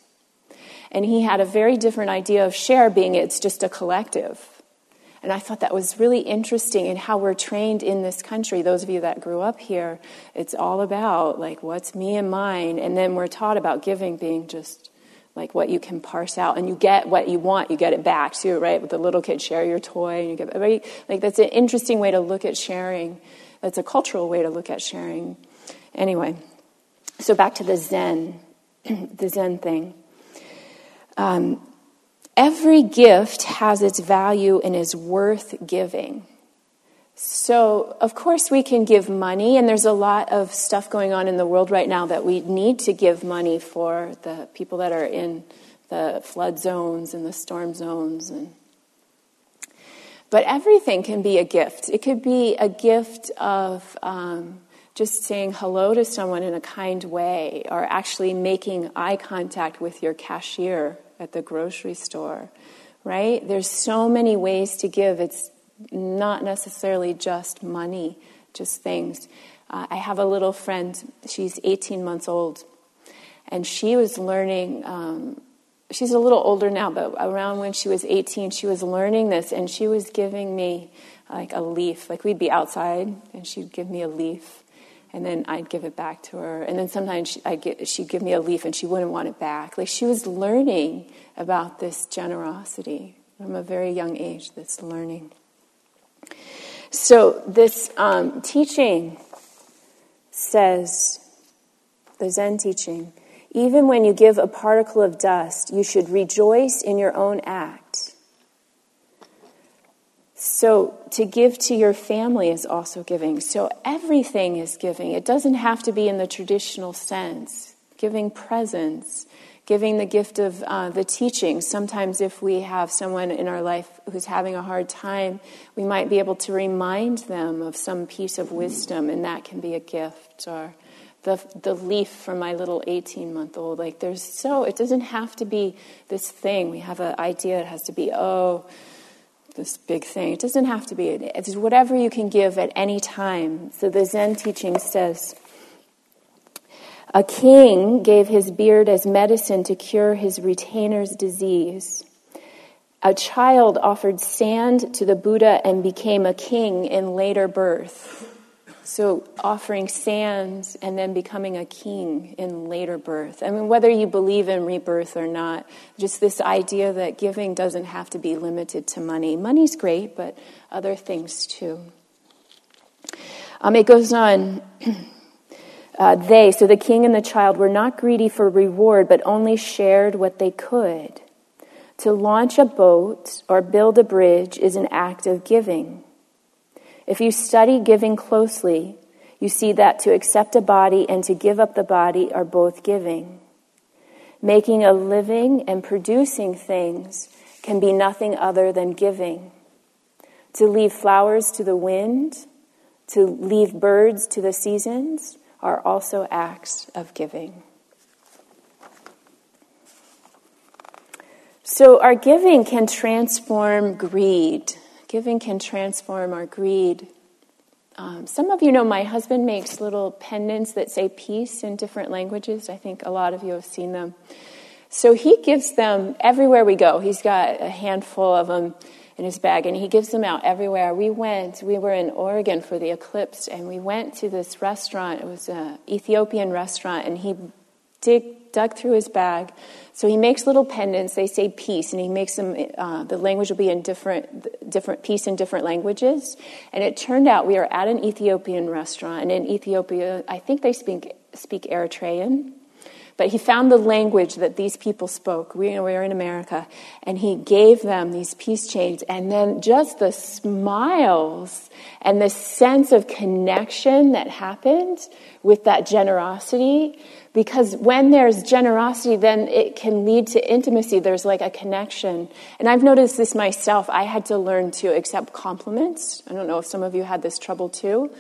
And he had a very different idea of share being it's just a collective. And I thought that was really interesting in how we're trained in this country. Those of you that grew up here, it's all about like what's me and mine. And then we're taught about giving being just like what you can parse out and you get what you want, you get it back too, right? With the little kid, share your toy and you get right? Like that's an interesting way to look at sharing. That's a cultural way to look at sharing. Anyway, so back to the Zen, the Zen thing. Um, every gift has its value and is worth giving. So, of course, we can give money, and there's a lot of stuff going on in the world right now that we need to give money for the people that are in the flood zones and the storm zones. And... But everything can be a gift. It could be a gift of um, just saying hello to someone in a kind way, or actually making eye contact with your cashier at the grocery store, right? There's so many ways to give. It's not necessarily just money, just things. Uh, I have a little friend, she's 18 months old, and she was learning. Um, she's a little older now, but around when she was 18, she was learning this, and she was giving me like a leaf. Like we'd be outside, and she'd give me a leaf and then I'd give it back to her. And then sometimes she, I'd get, she'd give me a leaf and she wouldn't want it back. Like she was learning about this generosity from a very young age, this learning. So this um, teaching says, the Zen teaching, even when you give a particle of dust, you should rejoice in your own act so, to give to your family is also giving. So, everything is giving. It doesn't have to be in the traditional sense. Giving presents, giving the gift of uh, the teaching. Sometimes, if we have someone in our life who's having a hard time, we might be able to remind them of some piece of wisdom, and that can be a gift. Or the, the leaf from my little 18 month old. Like, there's so, it doesn't have to be this thing. We have an idea it has to be, oh, this big thing. It doesn't have to be. It's whatever you can give at any time. So the Zen teaching says A king gave his beard as medicine to cure his retainer's disease. A child offered sand to the Buddha and became a king in later birth. So, offering sands and then becoming a king in later birth. I mean, whether you believe in rebirth or not, just this idea that giving doesn't have to be limited to money. Money's great, but other things too. Um, it goes on. Uh, they, so the king and the child, were not greedy for reward, but only shared what they could. To launch a boat or build a bridge is an act of giving. If you study giving closely, you see that to accept a body and to give up the body are both giving. Making a living and producing things can be nothing other than giving. To leave flowers to the wind, to leave birds to the seasons, are also acts of giving. So, our giving can transform greed. Giving can transform our greed. Um, some of you know my husband makes little pendants that say peace in different languages. I think a lot of you have seen them. So he gives them everywhere we go. He's got a handful of them in his bag, and he gives them out everywhere. We went, we were in Oregon for the eclipse, and we went to this restaurant. It was an Ethiopian restaurant, and he dig, dug through his bag. So he makes little pendants. They say peace, and he makes them. Uh, the language will be in different, different peace in different languages. And it turned out we are at an Ethiopian restaurant, and in Ethiopia, I think they speak speak Eritrean. But he found the language that these people spoke. We, we were in America. And he gave them these peace chains. And then just the smiles and the sense of connection that happened with that generosity. Because when there's generosity, then it can lead to intimacy. There's like a connection. And I've noticed this myself. I had to learn to accept compliments. I don't know if some of you had this trouble too.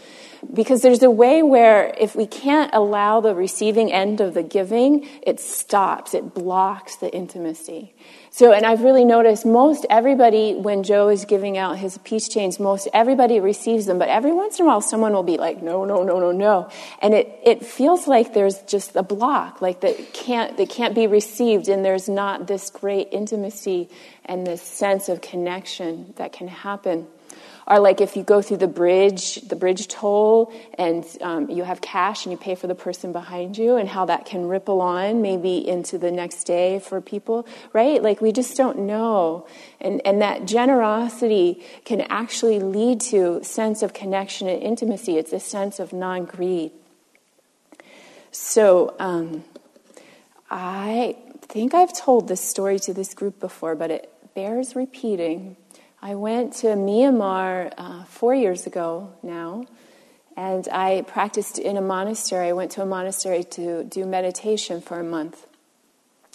Because there's a way where if we can't allow the receiving end of the giving, it stops, it blocks the intimacy. So, and I've really noticed most everybody, when Joe is giving out his peace chains, most everybody receives them, but every once in a while someone will be like, no, no, no, no, no. And it, it feels like there's just a block, like that can't, that can't be received, and there's not this great intimacy and this sense of connection that can happen are like if you go through the bridge, the bridge toll, and um, you have cash and you pay for the person behind you, and how that can ripple on maybe into the next day for people, right? Like we just don't know. And, and that generosity can actually lead to sense of connection and intimacy. It's a sense of non greed. So um, I think I've told this story to this group before, but it bears repeating. I went to Myanmar uh, four years ago now, and I practiced in a monastery. I went to a monastery to do meditation for a month.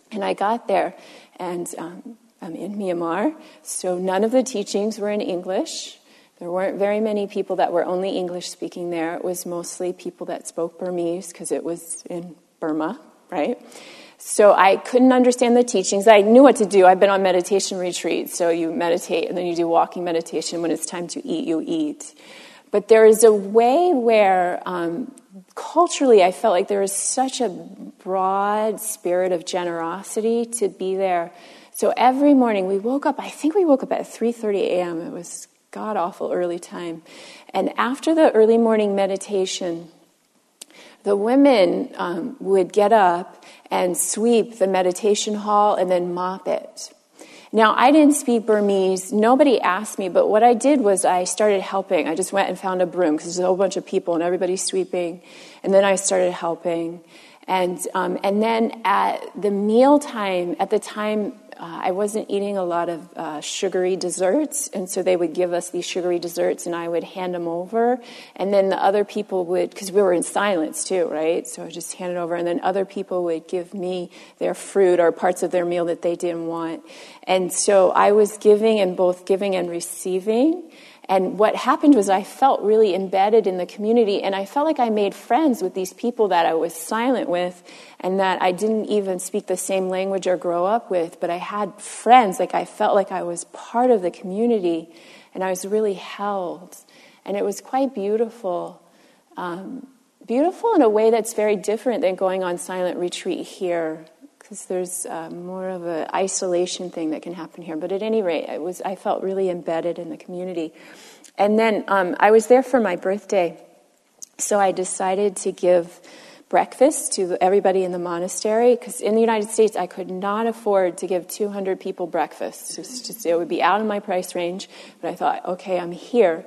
And I got there, and um, I'm in Myanmar, so none of the teachings were in English. There weren't very many people that were only English speaking there. It was mostly people that spoke Burmese because it was in Burma, right? So I couldn't understand the teachings. I knew what to do. I've been on meditation retreats. So you meditate and then you do walking meditation. When it's time to eat, you eat. But there is a way where um, culturally I felt like there was such a broad spirit of generosity to be there. So every morning we woke up, I think we woke up at 3:30 a.m. It was god awful early time. And after the early morning meditation, the women um, would get up and sweep the meditation hall and then mop it. Now, I didn't speak Burmese. Nobody asked me, but what I did was I started helping. I just went and found a broom because there's a whole bunch of people and everybody's sweeping. And then I started helping. And, um, and then at the meal time, at the time uh, I wasn't eating a lot of uh, sugary desserts, and so they would give us these sugary desserts, and I would hand them over, and then the other people would, because we were in silence too, right? So I just hand it over, and then other people would give me their fruit or parts of their meal that they didn't want, and so I was giving and both giving and receiving. And what happened was I felt really embedded in the community, and I felt like I made friends with these people that I was silent with, and that I didn't even speak the same language or grow up with, but I had friends. Like I felt like I was part of the community, and I was really held. And it was quite beautiful. Um, beautiful in a way that's very different than going on silent retreat here because there's uh, more of an isolation thing that can happen here. But at any rate, I was I felt really embedded in the community, and then um, I was there for my birthday, so I decided to give breakfast to everybody in the monastery because in the United States I could not afford to give 200 people breakfast. It, just, it would be out of my price range, but I thought, okay, I'm here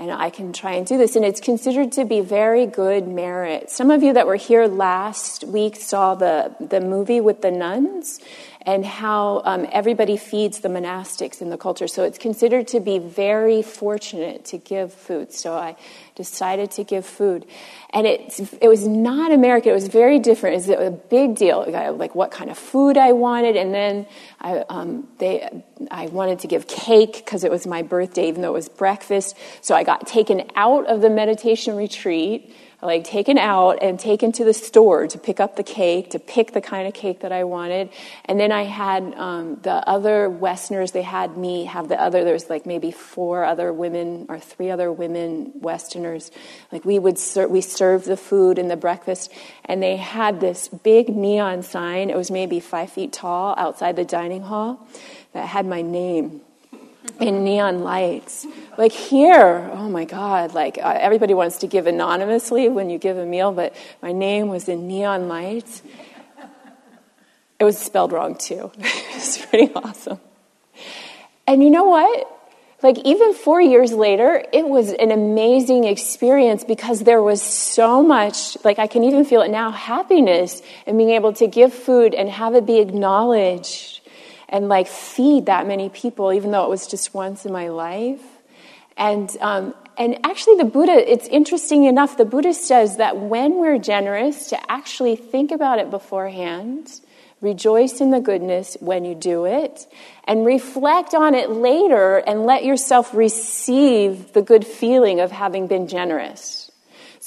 and I can try and do this. And it's considered to be very good merit. Some of you that were here last week saw the, the movie with the nuns and how um, everybody feeds the monastics in the culture. So it's considered to be very fortunate to give food. So I decided to give food. And it, it was not American, it was very different. It was a big deal, like what kind of food I wanted. And then I, um, they, I wanted to give cake because it was my birthday, even though it was breakfast. So I got taken out of the meditation retreat. Like taken out and taken to the store to pick up the cake, to pick the kind of cake that I wanted. And then I had um, the other Westerners, they had me have the other, there was like maybe four other women or three other women Westerners. Like we would, ser- we served the food and the breakfast, and they had this big neon sign. It was maybe five feet tall outside the dining hall that had my name in neon lights. Like here, oh my God, like uh, everybody wants to give anonymously when you give a meal, but my name was in neon lights. It was spelled wrong too. it's pretty awesome. And you know what? Like, even four years later, it was an amazing experience because there was so much, like, I can even feel it now happiness in being able to give food and have it be acknowledged and like feed that many people, even though it was just once in my life. And, um, and actually, the Buddha, it's interesting enough, the Buddha says that when we're generous, to actually think about it beforehand, rejoice in the goodness when you do it, and reflect on it later and let yourself receive the good feeling of having been generous.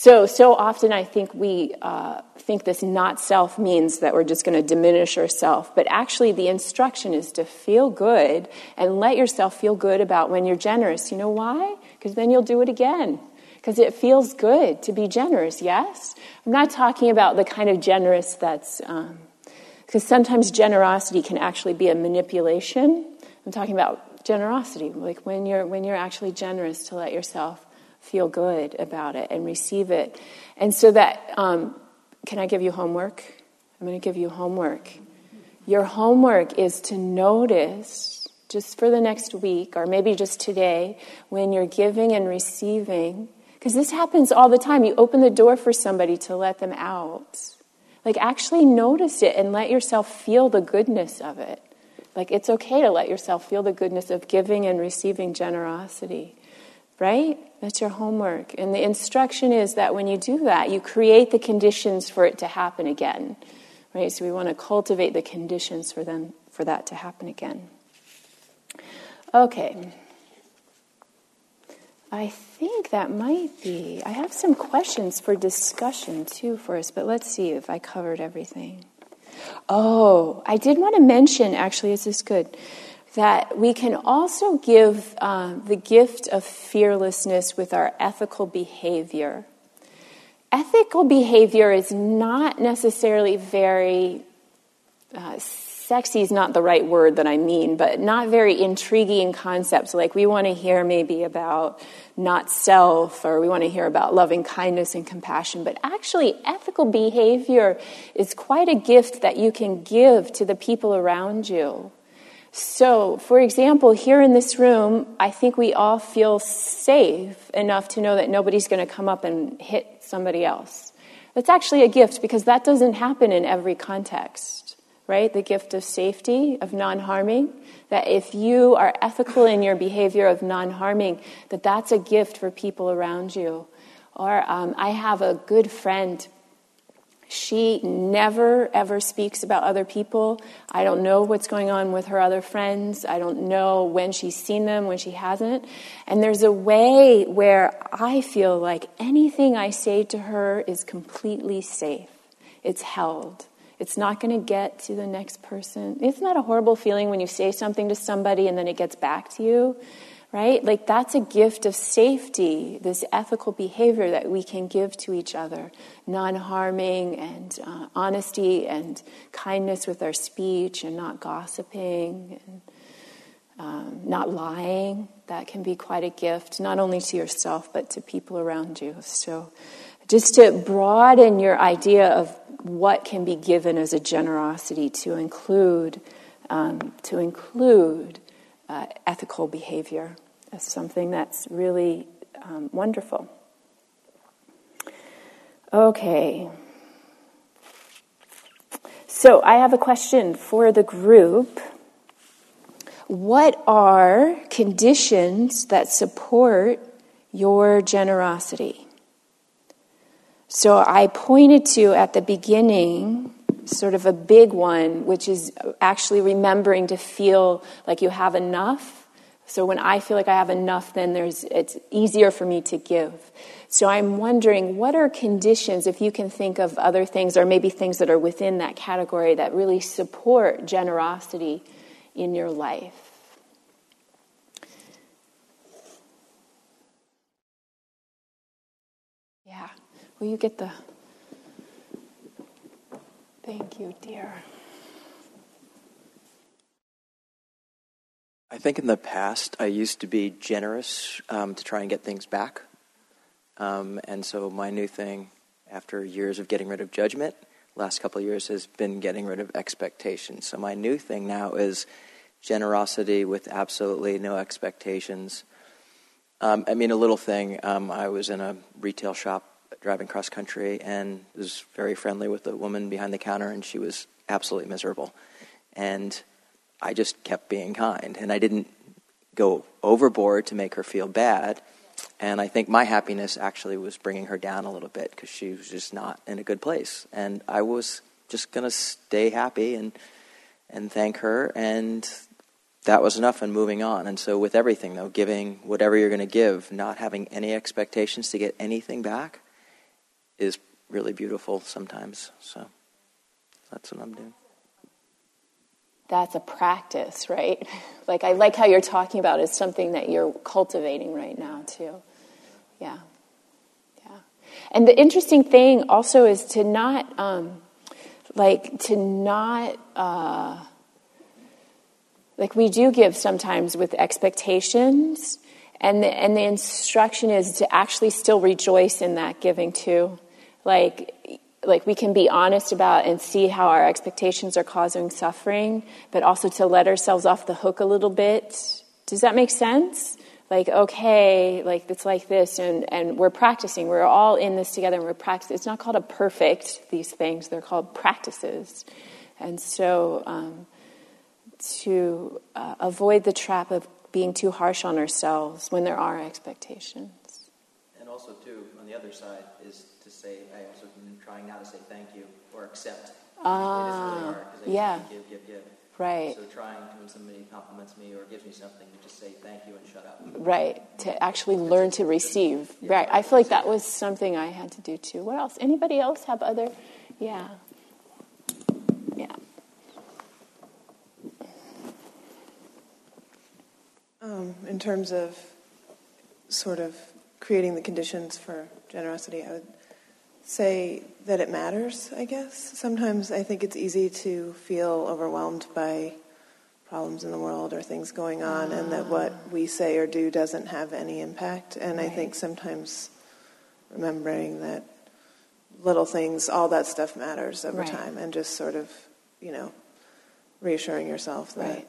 So, so often I think we uh, think this not self means that we're just going to diminish ourselves, but actually the instruction is to feel good and let yourself feel good about when you're generous. You know why? Because then you'll do it again. Because it feels good to be generous, yes? I'm not talking about the kind of generous that's, because um, sometimes generosity can actually be a manipulation. I'm talking about generosity, like when you're, when you're actually generous to let yourself feel good about it and receive it. And so that, um, can I give you homework? I'm going to give you homework. Your homework is to notice, just for the next week, or maybe just today, when you're giving and receiving, because this happens all the time. You open the door for somebody to let them out. Like, actually notice it and let yourself feel the goodness of it. Like, it's okay to let yourself feel the goodness of giving and receiving generosity right? That's your homework. And the instruction is that when you do that, you create the conditions for it to happen again, right? So we want to cultivate the conditions for them for that to happen again. Okay. I think that might be. I have some questions for discussion too for us, but let's see if I covered everything. Oh, I did want to mention actually, this is good that we can also give uh, the gift of fearlessness with our ethical behavior. Ethical behavior is not necessarily very uh, sexy, is not the right word that I mean, but not very intriguing concepts. Like we want to hear maybe about not self, or we want to hear about loving kindness and compassion. But actually, ethical behavior is quite a gift that you can give to the people around you. So, for example, here in this room, I think we all feel safe enough to know that nobody's going to come up and hit somebody else. That's actually a gift because that doesn't happen in every context, right? The gift of safety, of non harming. That if you are ethical in your behavior of non harming, that that's a gift for people around you. Or um, I have a good friend she never, ever speaks about other people. I don't know what's going on with her other friends. I don't know when she's seen them, when she hasn't. And there's a way where I feel like anything I say to her is completely safe. It's held. It's not going to get to the next person. It's not that a horrible feeling when you say something to somebody and then it gets back to you right? Like that's a gift of safety, this ethical behavior that we can give to each other, non harming and uh, honesty and kindness with our speech and not gossiping and um, not lying. That can be quite a gift, not only to yourself, but to people around you. So, just to broaden your idea of what can be given as a generosity to include, um, to include uh, ethical behavior as something that's really um, wonderful. Okay. So I have a question for the group. What are conditions that support your generosity? So I pointed to at the beginning sort of a big one, which is actually remembering to feel like you have enough So when I feel like I have enough, then there's, it's easier for me to give. So I'm wondering what are conditions, if you can think of other things or maybe things that are within that category that really support generosity in your life? Yeah. Will you get the. Thank you, dear. I think in the past I used to be generous um, to try and get things back. Um, and so my new thing, after years of getting rid of judgment, last couple of years has been getting rid of expectations. So my new thing now is generosity with absolutely no expectations. Um, I mean, a little thing. Um, I was in a retail shop driving cross country and was very friendly with the woman behind the counter, and she was absolutely miserable. And I just kept being kind, and I didn't go overboard to make her feel bad. And I think my happiness actually was bringing her down a little bit because she was just not in a good place. And I was just going to stay happy and and thank her and that was enough and moving on. And so with everything though, giving whatever you're going to give, not having any expectations to get anything back is really beautiful sometimes. So that's what I'm doing. That's a practice, right? Like I like how you're talking about is something that you're cultivating right now too. Yeah. Yeah. And the interesting thing also is to not um, like to not uh, like we do give sometimes with expectations and the, and the instruction is to actually still rejoice in that giving too like like we can be honest about and see how our expectations are causing suffering but also to let ourselves off the hook a little bit. Does that make sense? Like okay like it's like this and and we're practicing. We're all in this together and we're practicing it's not called a perfect these things. They're called practices. And so um, to uh, avoid the trap of being too harsh on ourselves when there are expectations. And also too on the other side is to say i also trying now to say thank you or accept ah really yeah give give give Right. So trying to, when somebody compliments me or gives me something, to just say thank you and shut up. Right. To actually learn to receive. Right. I feel like that was something I had to do too. What else? Anybody else have other? Yeah. Yeah. Um, in terms of sort of creating the conditions for generosity, I would say that it matters, I guess. Sometimes I think it's easy to feel overwhelmed by problems in the world or things going on, and that what ah. we say or do doesn't have any impact. And I think sometimes remembering that little things, all that stuff matters over Right. time, and just sort of, you know, reassuring yourself that Right.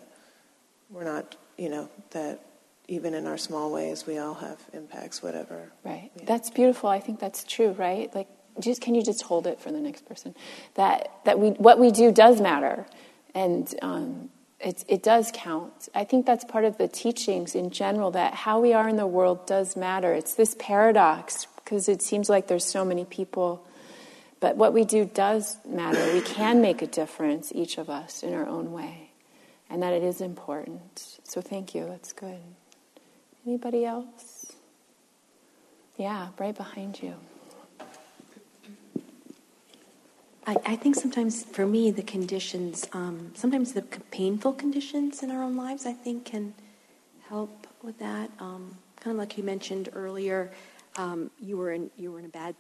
we're not, you know, that even in our small ways, we all have impacts, whatever. Right. That's beautiful. I think that's true, right? Like just can you just hold it for the next person? That that we what we do does matter. And um, it, it does count. I think that's part of the teachings in general that how we are in the world does matter. It's this paradox because it seems like there's so many people, but what we do does matter. We can make a difference, each of us, in our own way, and that it is important. So thank you. That's good. Anybody else? Yeah, right behind you. I, I think sometimes for me the conditions, um, sometimes the painful conditions in our own lives, I think can help with that. Um, kind of like you mentioned earlier, um, you were in you were in a bad,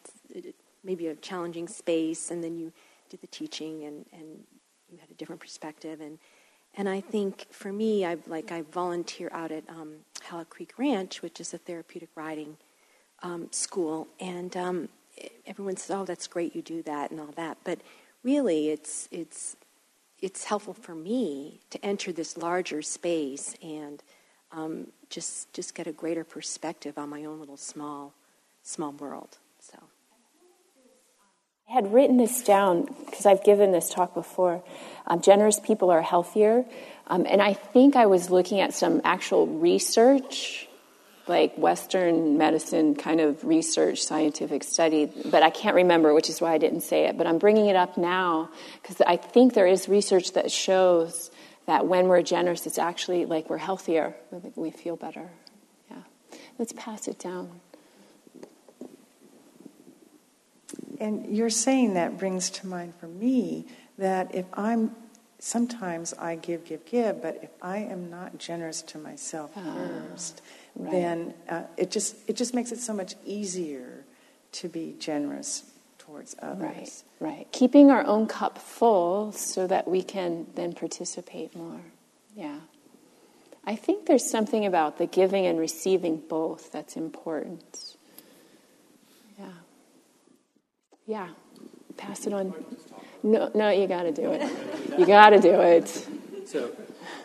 maybe a challenging space, and then you did the teaching, and, and you had a different perspective, and and I think for me, I like I volunteer out at um, Halleck Creek Ranch, which is a therapeutic riding um, school, and um, everyone says, "Oh, that's great, you do that and all that." But really, it's it's it's helpful for me to enter this larger space and um, just just get a greater perspective on my own little small small world. So. I had written this down because I've given this talk before. Um, generous people are healthier. Um, and I think I was looking at some actual research, like Western medicine kind of research, scientific study, but I can't remember, which is why I didn't say it. But I'm bringing it up now because I think there is research that shows that when we're generous, it's actually like we're healthier, we feel better. Yeah. Let's pass it down. And you're saying that brings to mind for me that if I'm sometimes I give, give, give, but if I am not generous to myself Ah, first, right. then uh, it just it just makes it so much easier to be generous towards others. Right, right. Keeping our own cup full so that we can then participate more. Yeah. I think there's something about the giving and receiving both that's important. Yeah. Yeah. Pass it on. No, no, you got to do it. You got to do it. So,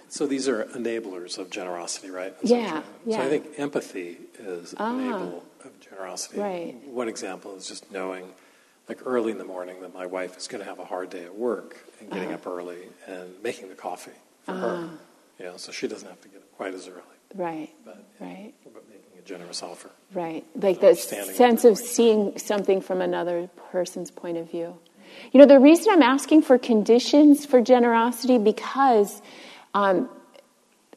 so these are enablers of generosity, right? Yeah, yeah. So I think empathy is Ah. an enable of generosity. Right. One example is just knowing, like early in the morning, that my wife is going to have a hard day at work and getting Ah. up early and making the coffee for Ah. her. You know, so she doesn't have to get up quite as early, Right, but right. but making a generous offer. Right. Like the sense of seeing something from another person's point of view. You know, the reason I'm asking for conditions for generosity because um,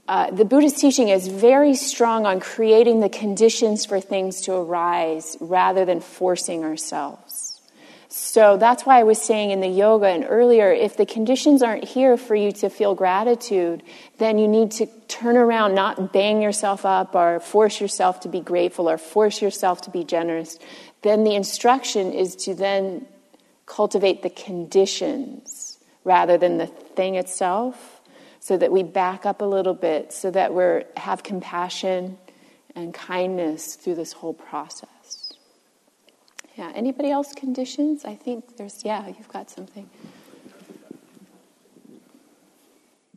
uh, the Buddhist teaching is very strong on creating the conditions for things to arise rather than forcing ourselves. So that's why I was saying in the yoga and earlier, if the conditions aren't here for you to feel gratitude, then you need to turn around, not bang yourself up or force yourself to be grateful or force yourself to be generous. Then the instruction is to then cultivate the conditions rather than the thing itself so that we back up a little bit so that we have compassion and kindness through this whole process. Yeah, anybody else conditions? I think there's, yeah, you've got something.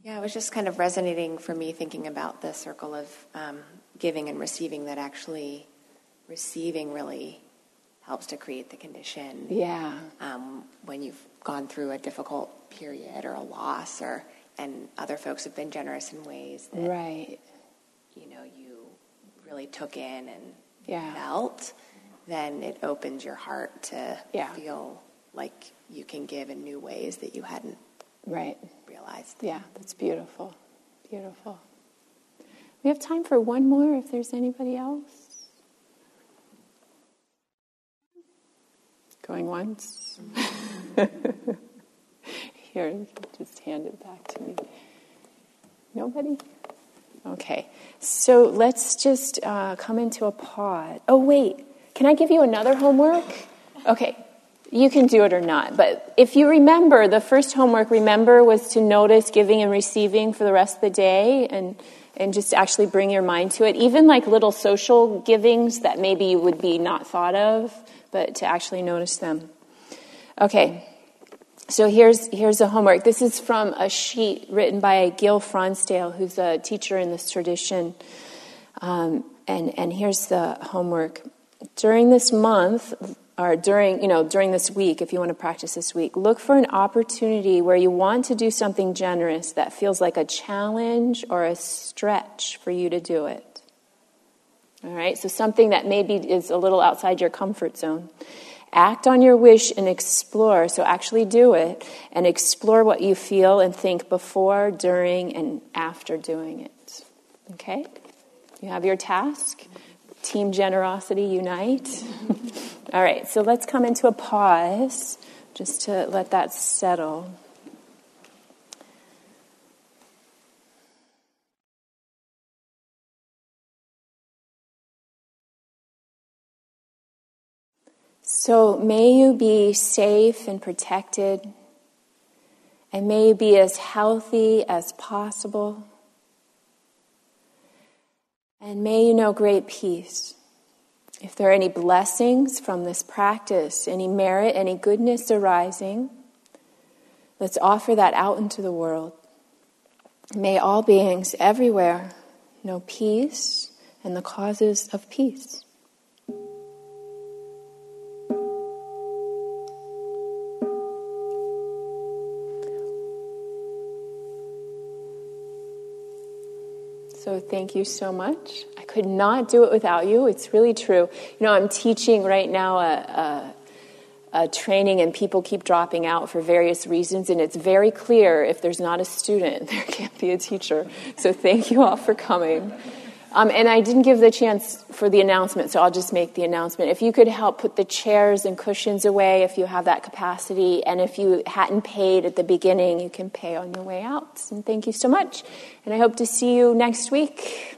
Yeah, it was just kind of resonating for me thinking about the circle of um, giving and receiving that actually receiving really helps to create the condition. Yeah. Um, when you've gone through a difficult period or a loss, or and other folks have been generous in ways that Right. you know you really took in and Yeah. felt, then it opens your heart to Yeah. feel like you can give in new ways that you hadn't Right. realized. Yeah, that's beautiful. Beautiful. We have time for one more if there's anybody else. Going once? Here, just hand it back to me. Nobody? Okay, so let's just uh, come into a pause. Oh, wait, can I give you another homework? Okay, you can do it or not. But if you remember, the first homework, remember, was to notice giving and receiving for the rest of the day and, and just actually bring your mind to it. Even like little social givings that maybe would be not thought of, but to actually notice them. Okay, so here's, here's a homework. This is from a sheet written by Gil Fronsdal, who's a teacher in this tradition. Um, and, and here's the homework. During this month, or during, you know, during this week, if you want to practice this week, look for an opportunity where you want to do something generous that feels like a challenge or a stretch for you to do it. All right, so something that maybe is a little outside your comfort zone. Act on your wish and explore. So actually do it and explore what you feel and think before, during, and after doing it. Okay? You have your task. Team generosity unite. All right, so let's come into a pause just to let that settle. So may you be safe and protected, and may you be as healthy as possible, and may you know great peace. If there are any blessings from this practice, any merit, any goodness arising, let's offer that out into the world. May all beings everywhere know peace and the causes of peace. Thank you so much. I could not do it without you. It's really true. You know, I'm teaching right now a, a, a training and people keep dropping out for various reasons, and it's very clear if there's not a student, there can't be a teacher. So thank you all for coming. Um, and I didn't give the chance for the announcement, so I'll just make the announcement. If you could help put the chairs and cushions away if you have that capacity, and if you hadn't paid at the beginning, you can pay on your way out. And thank you so much. And I hope to see you next week.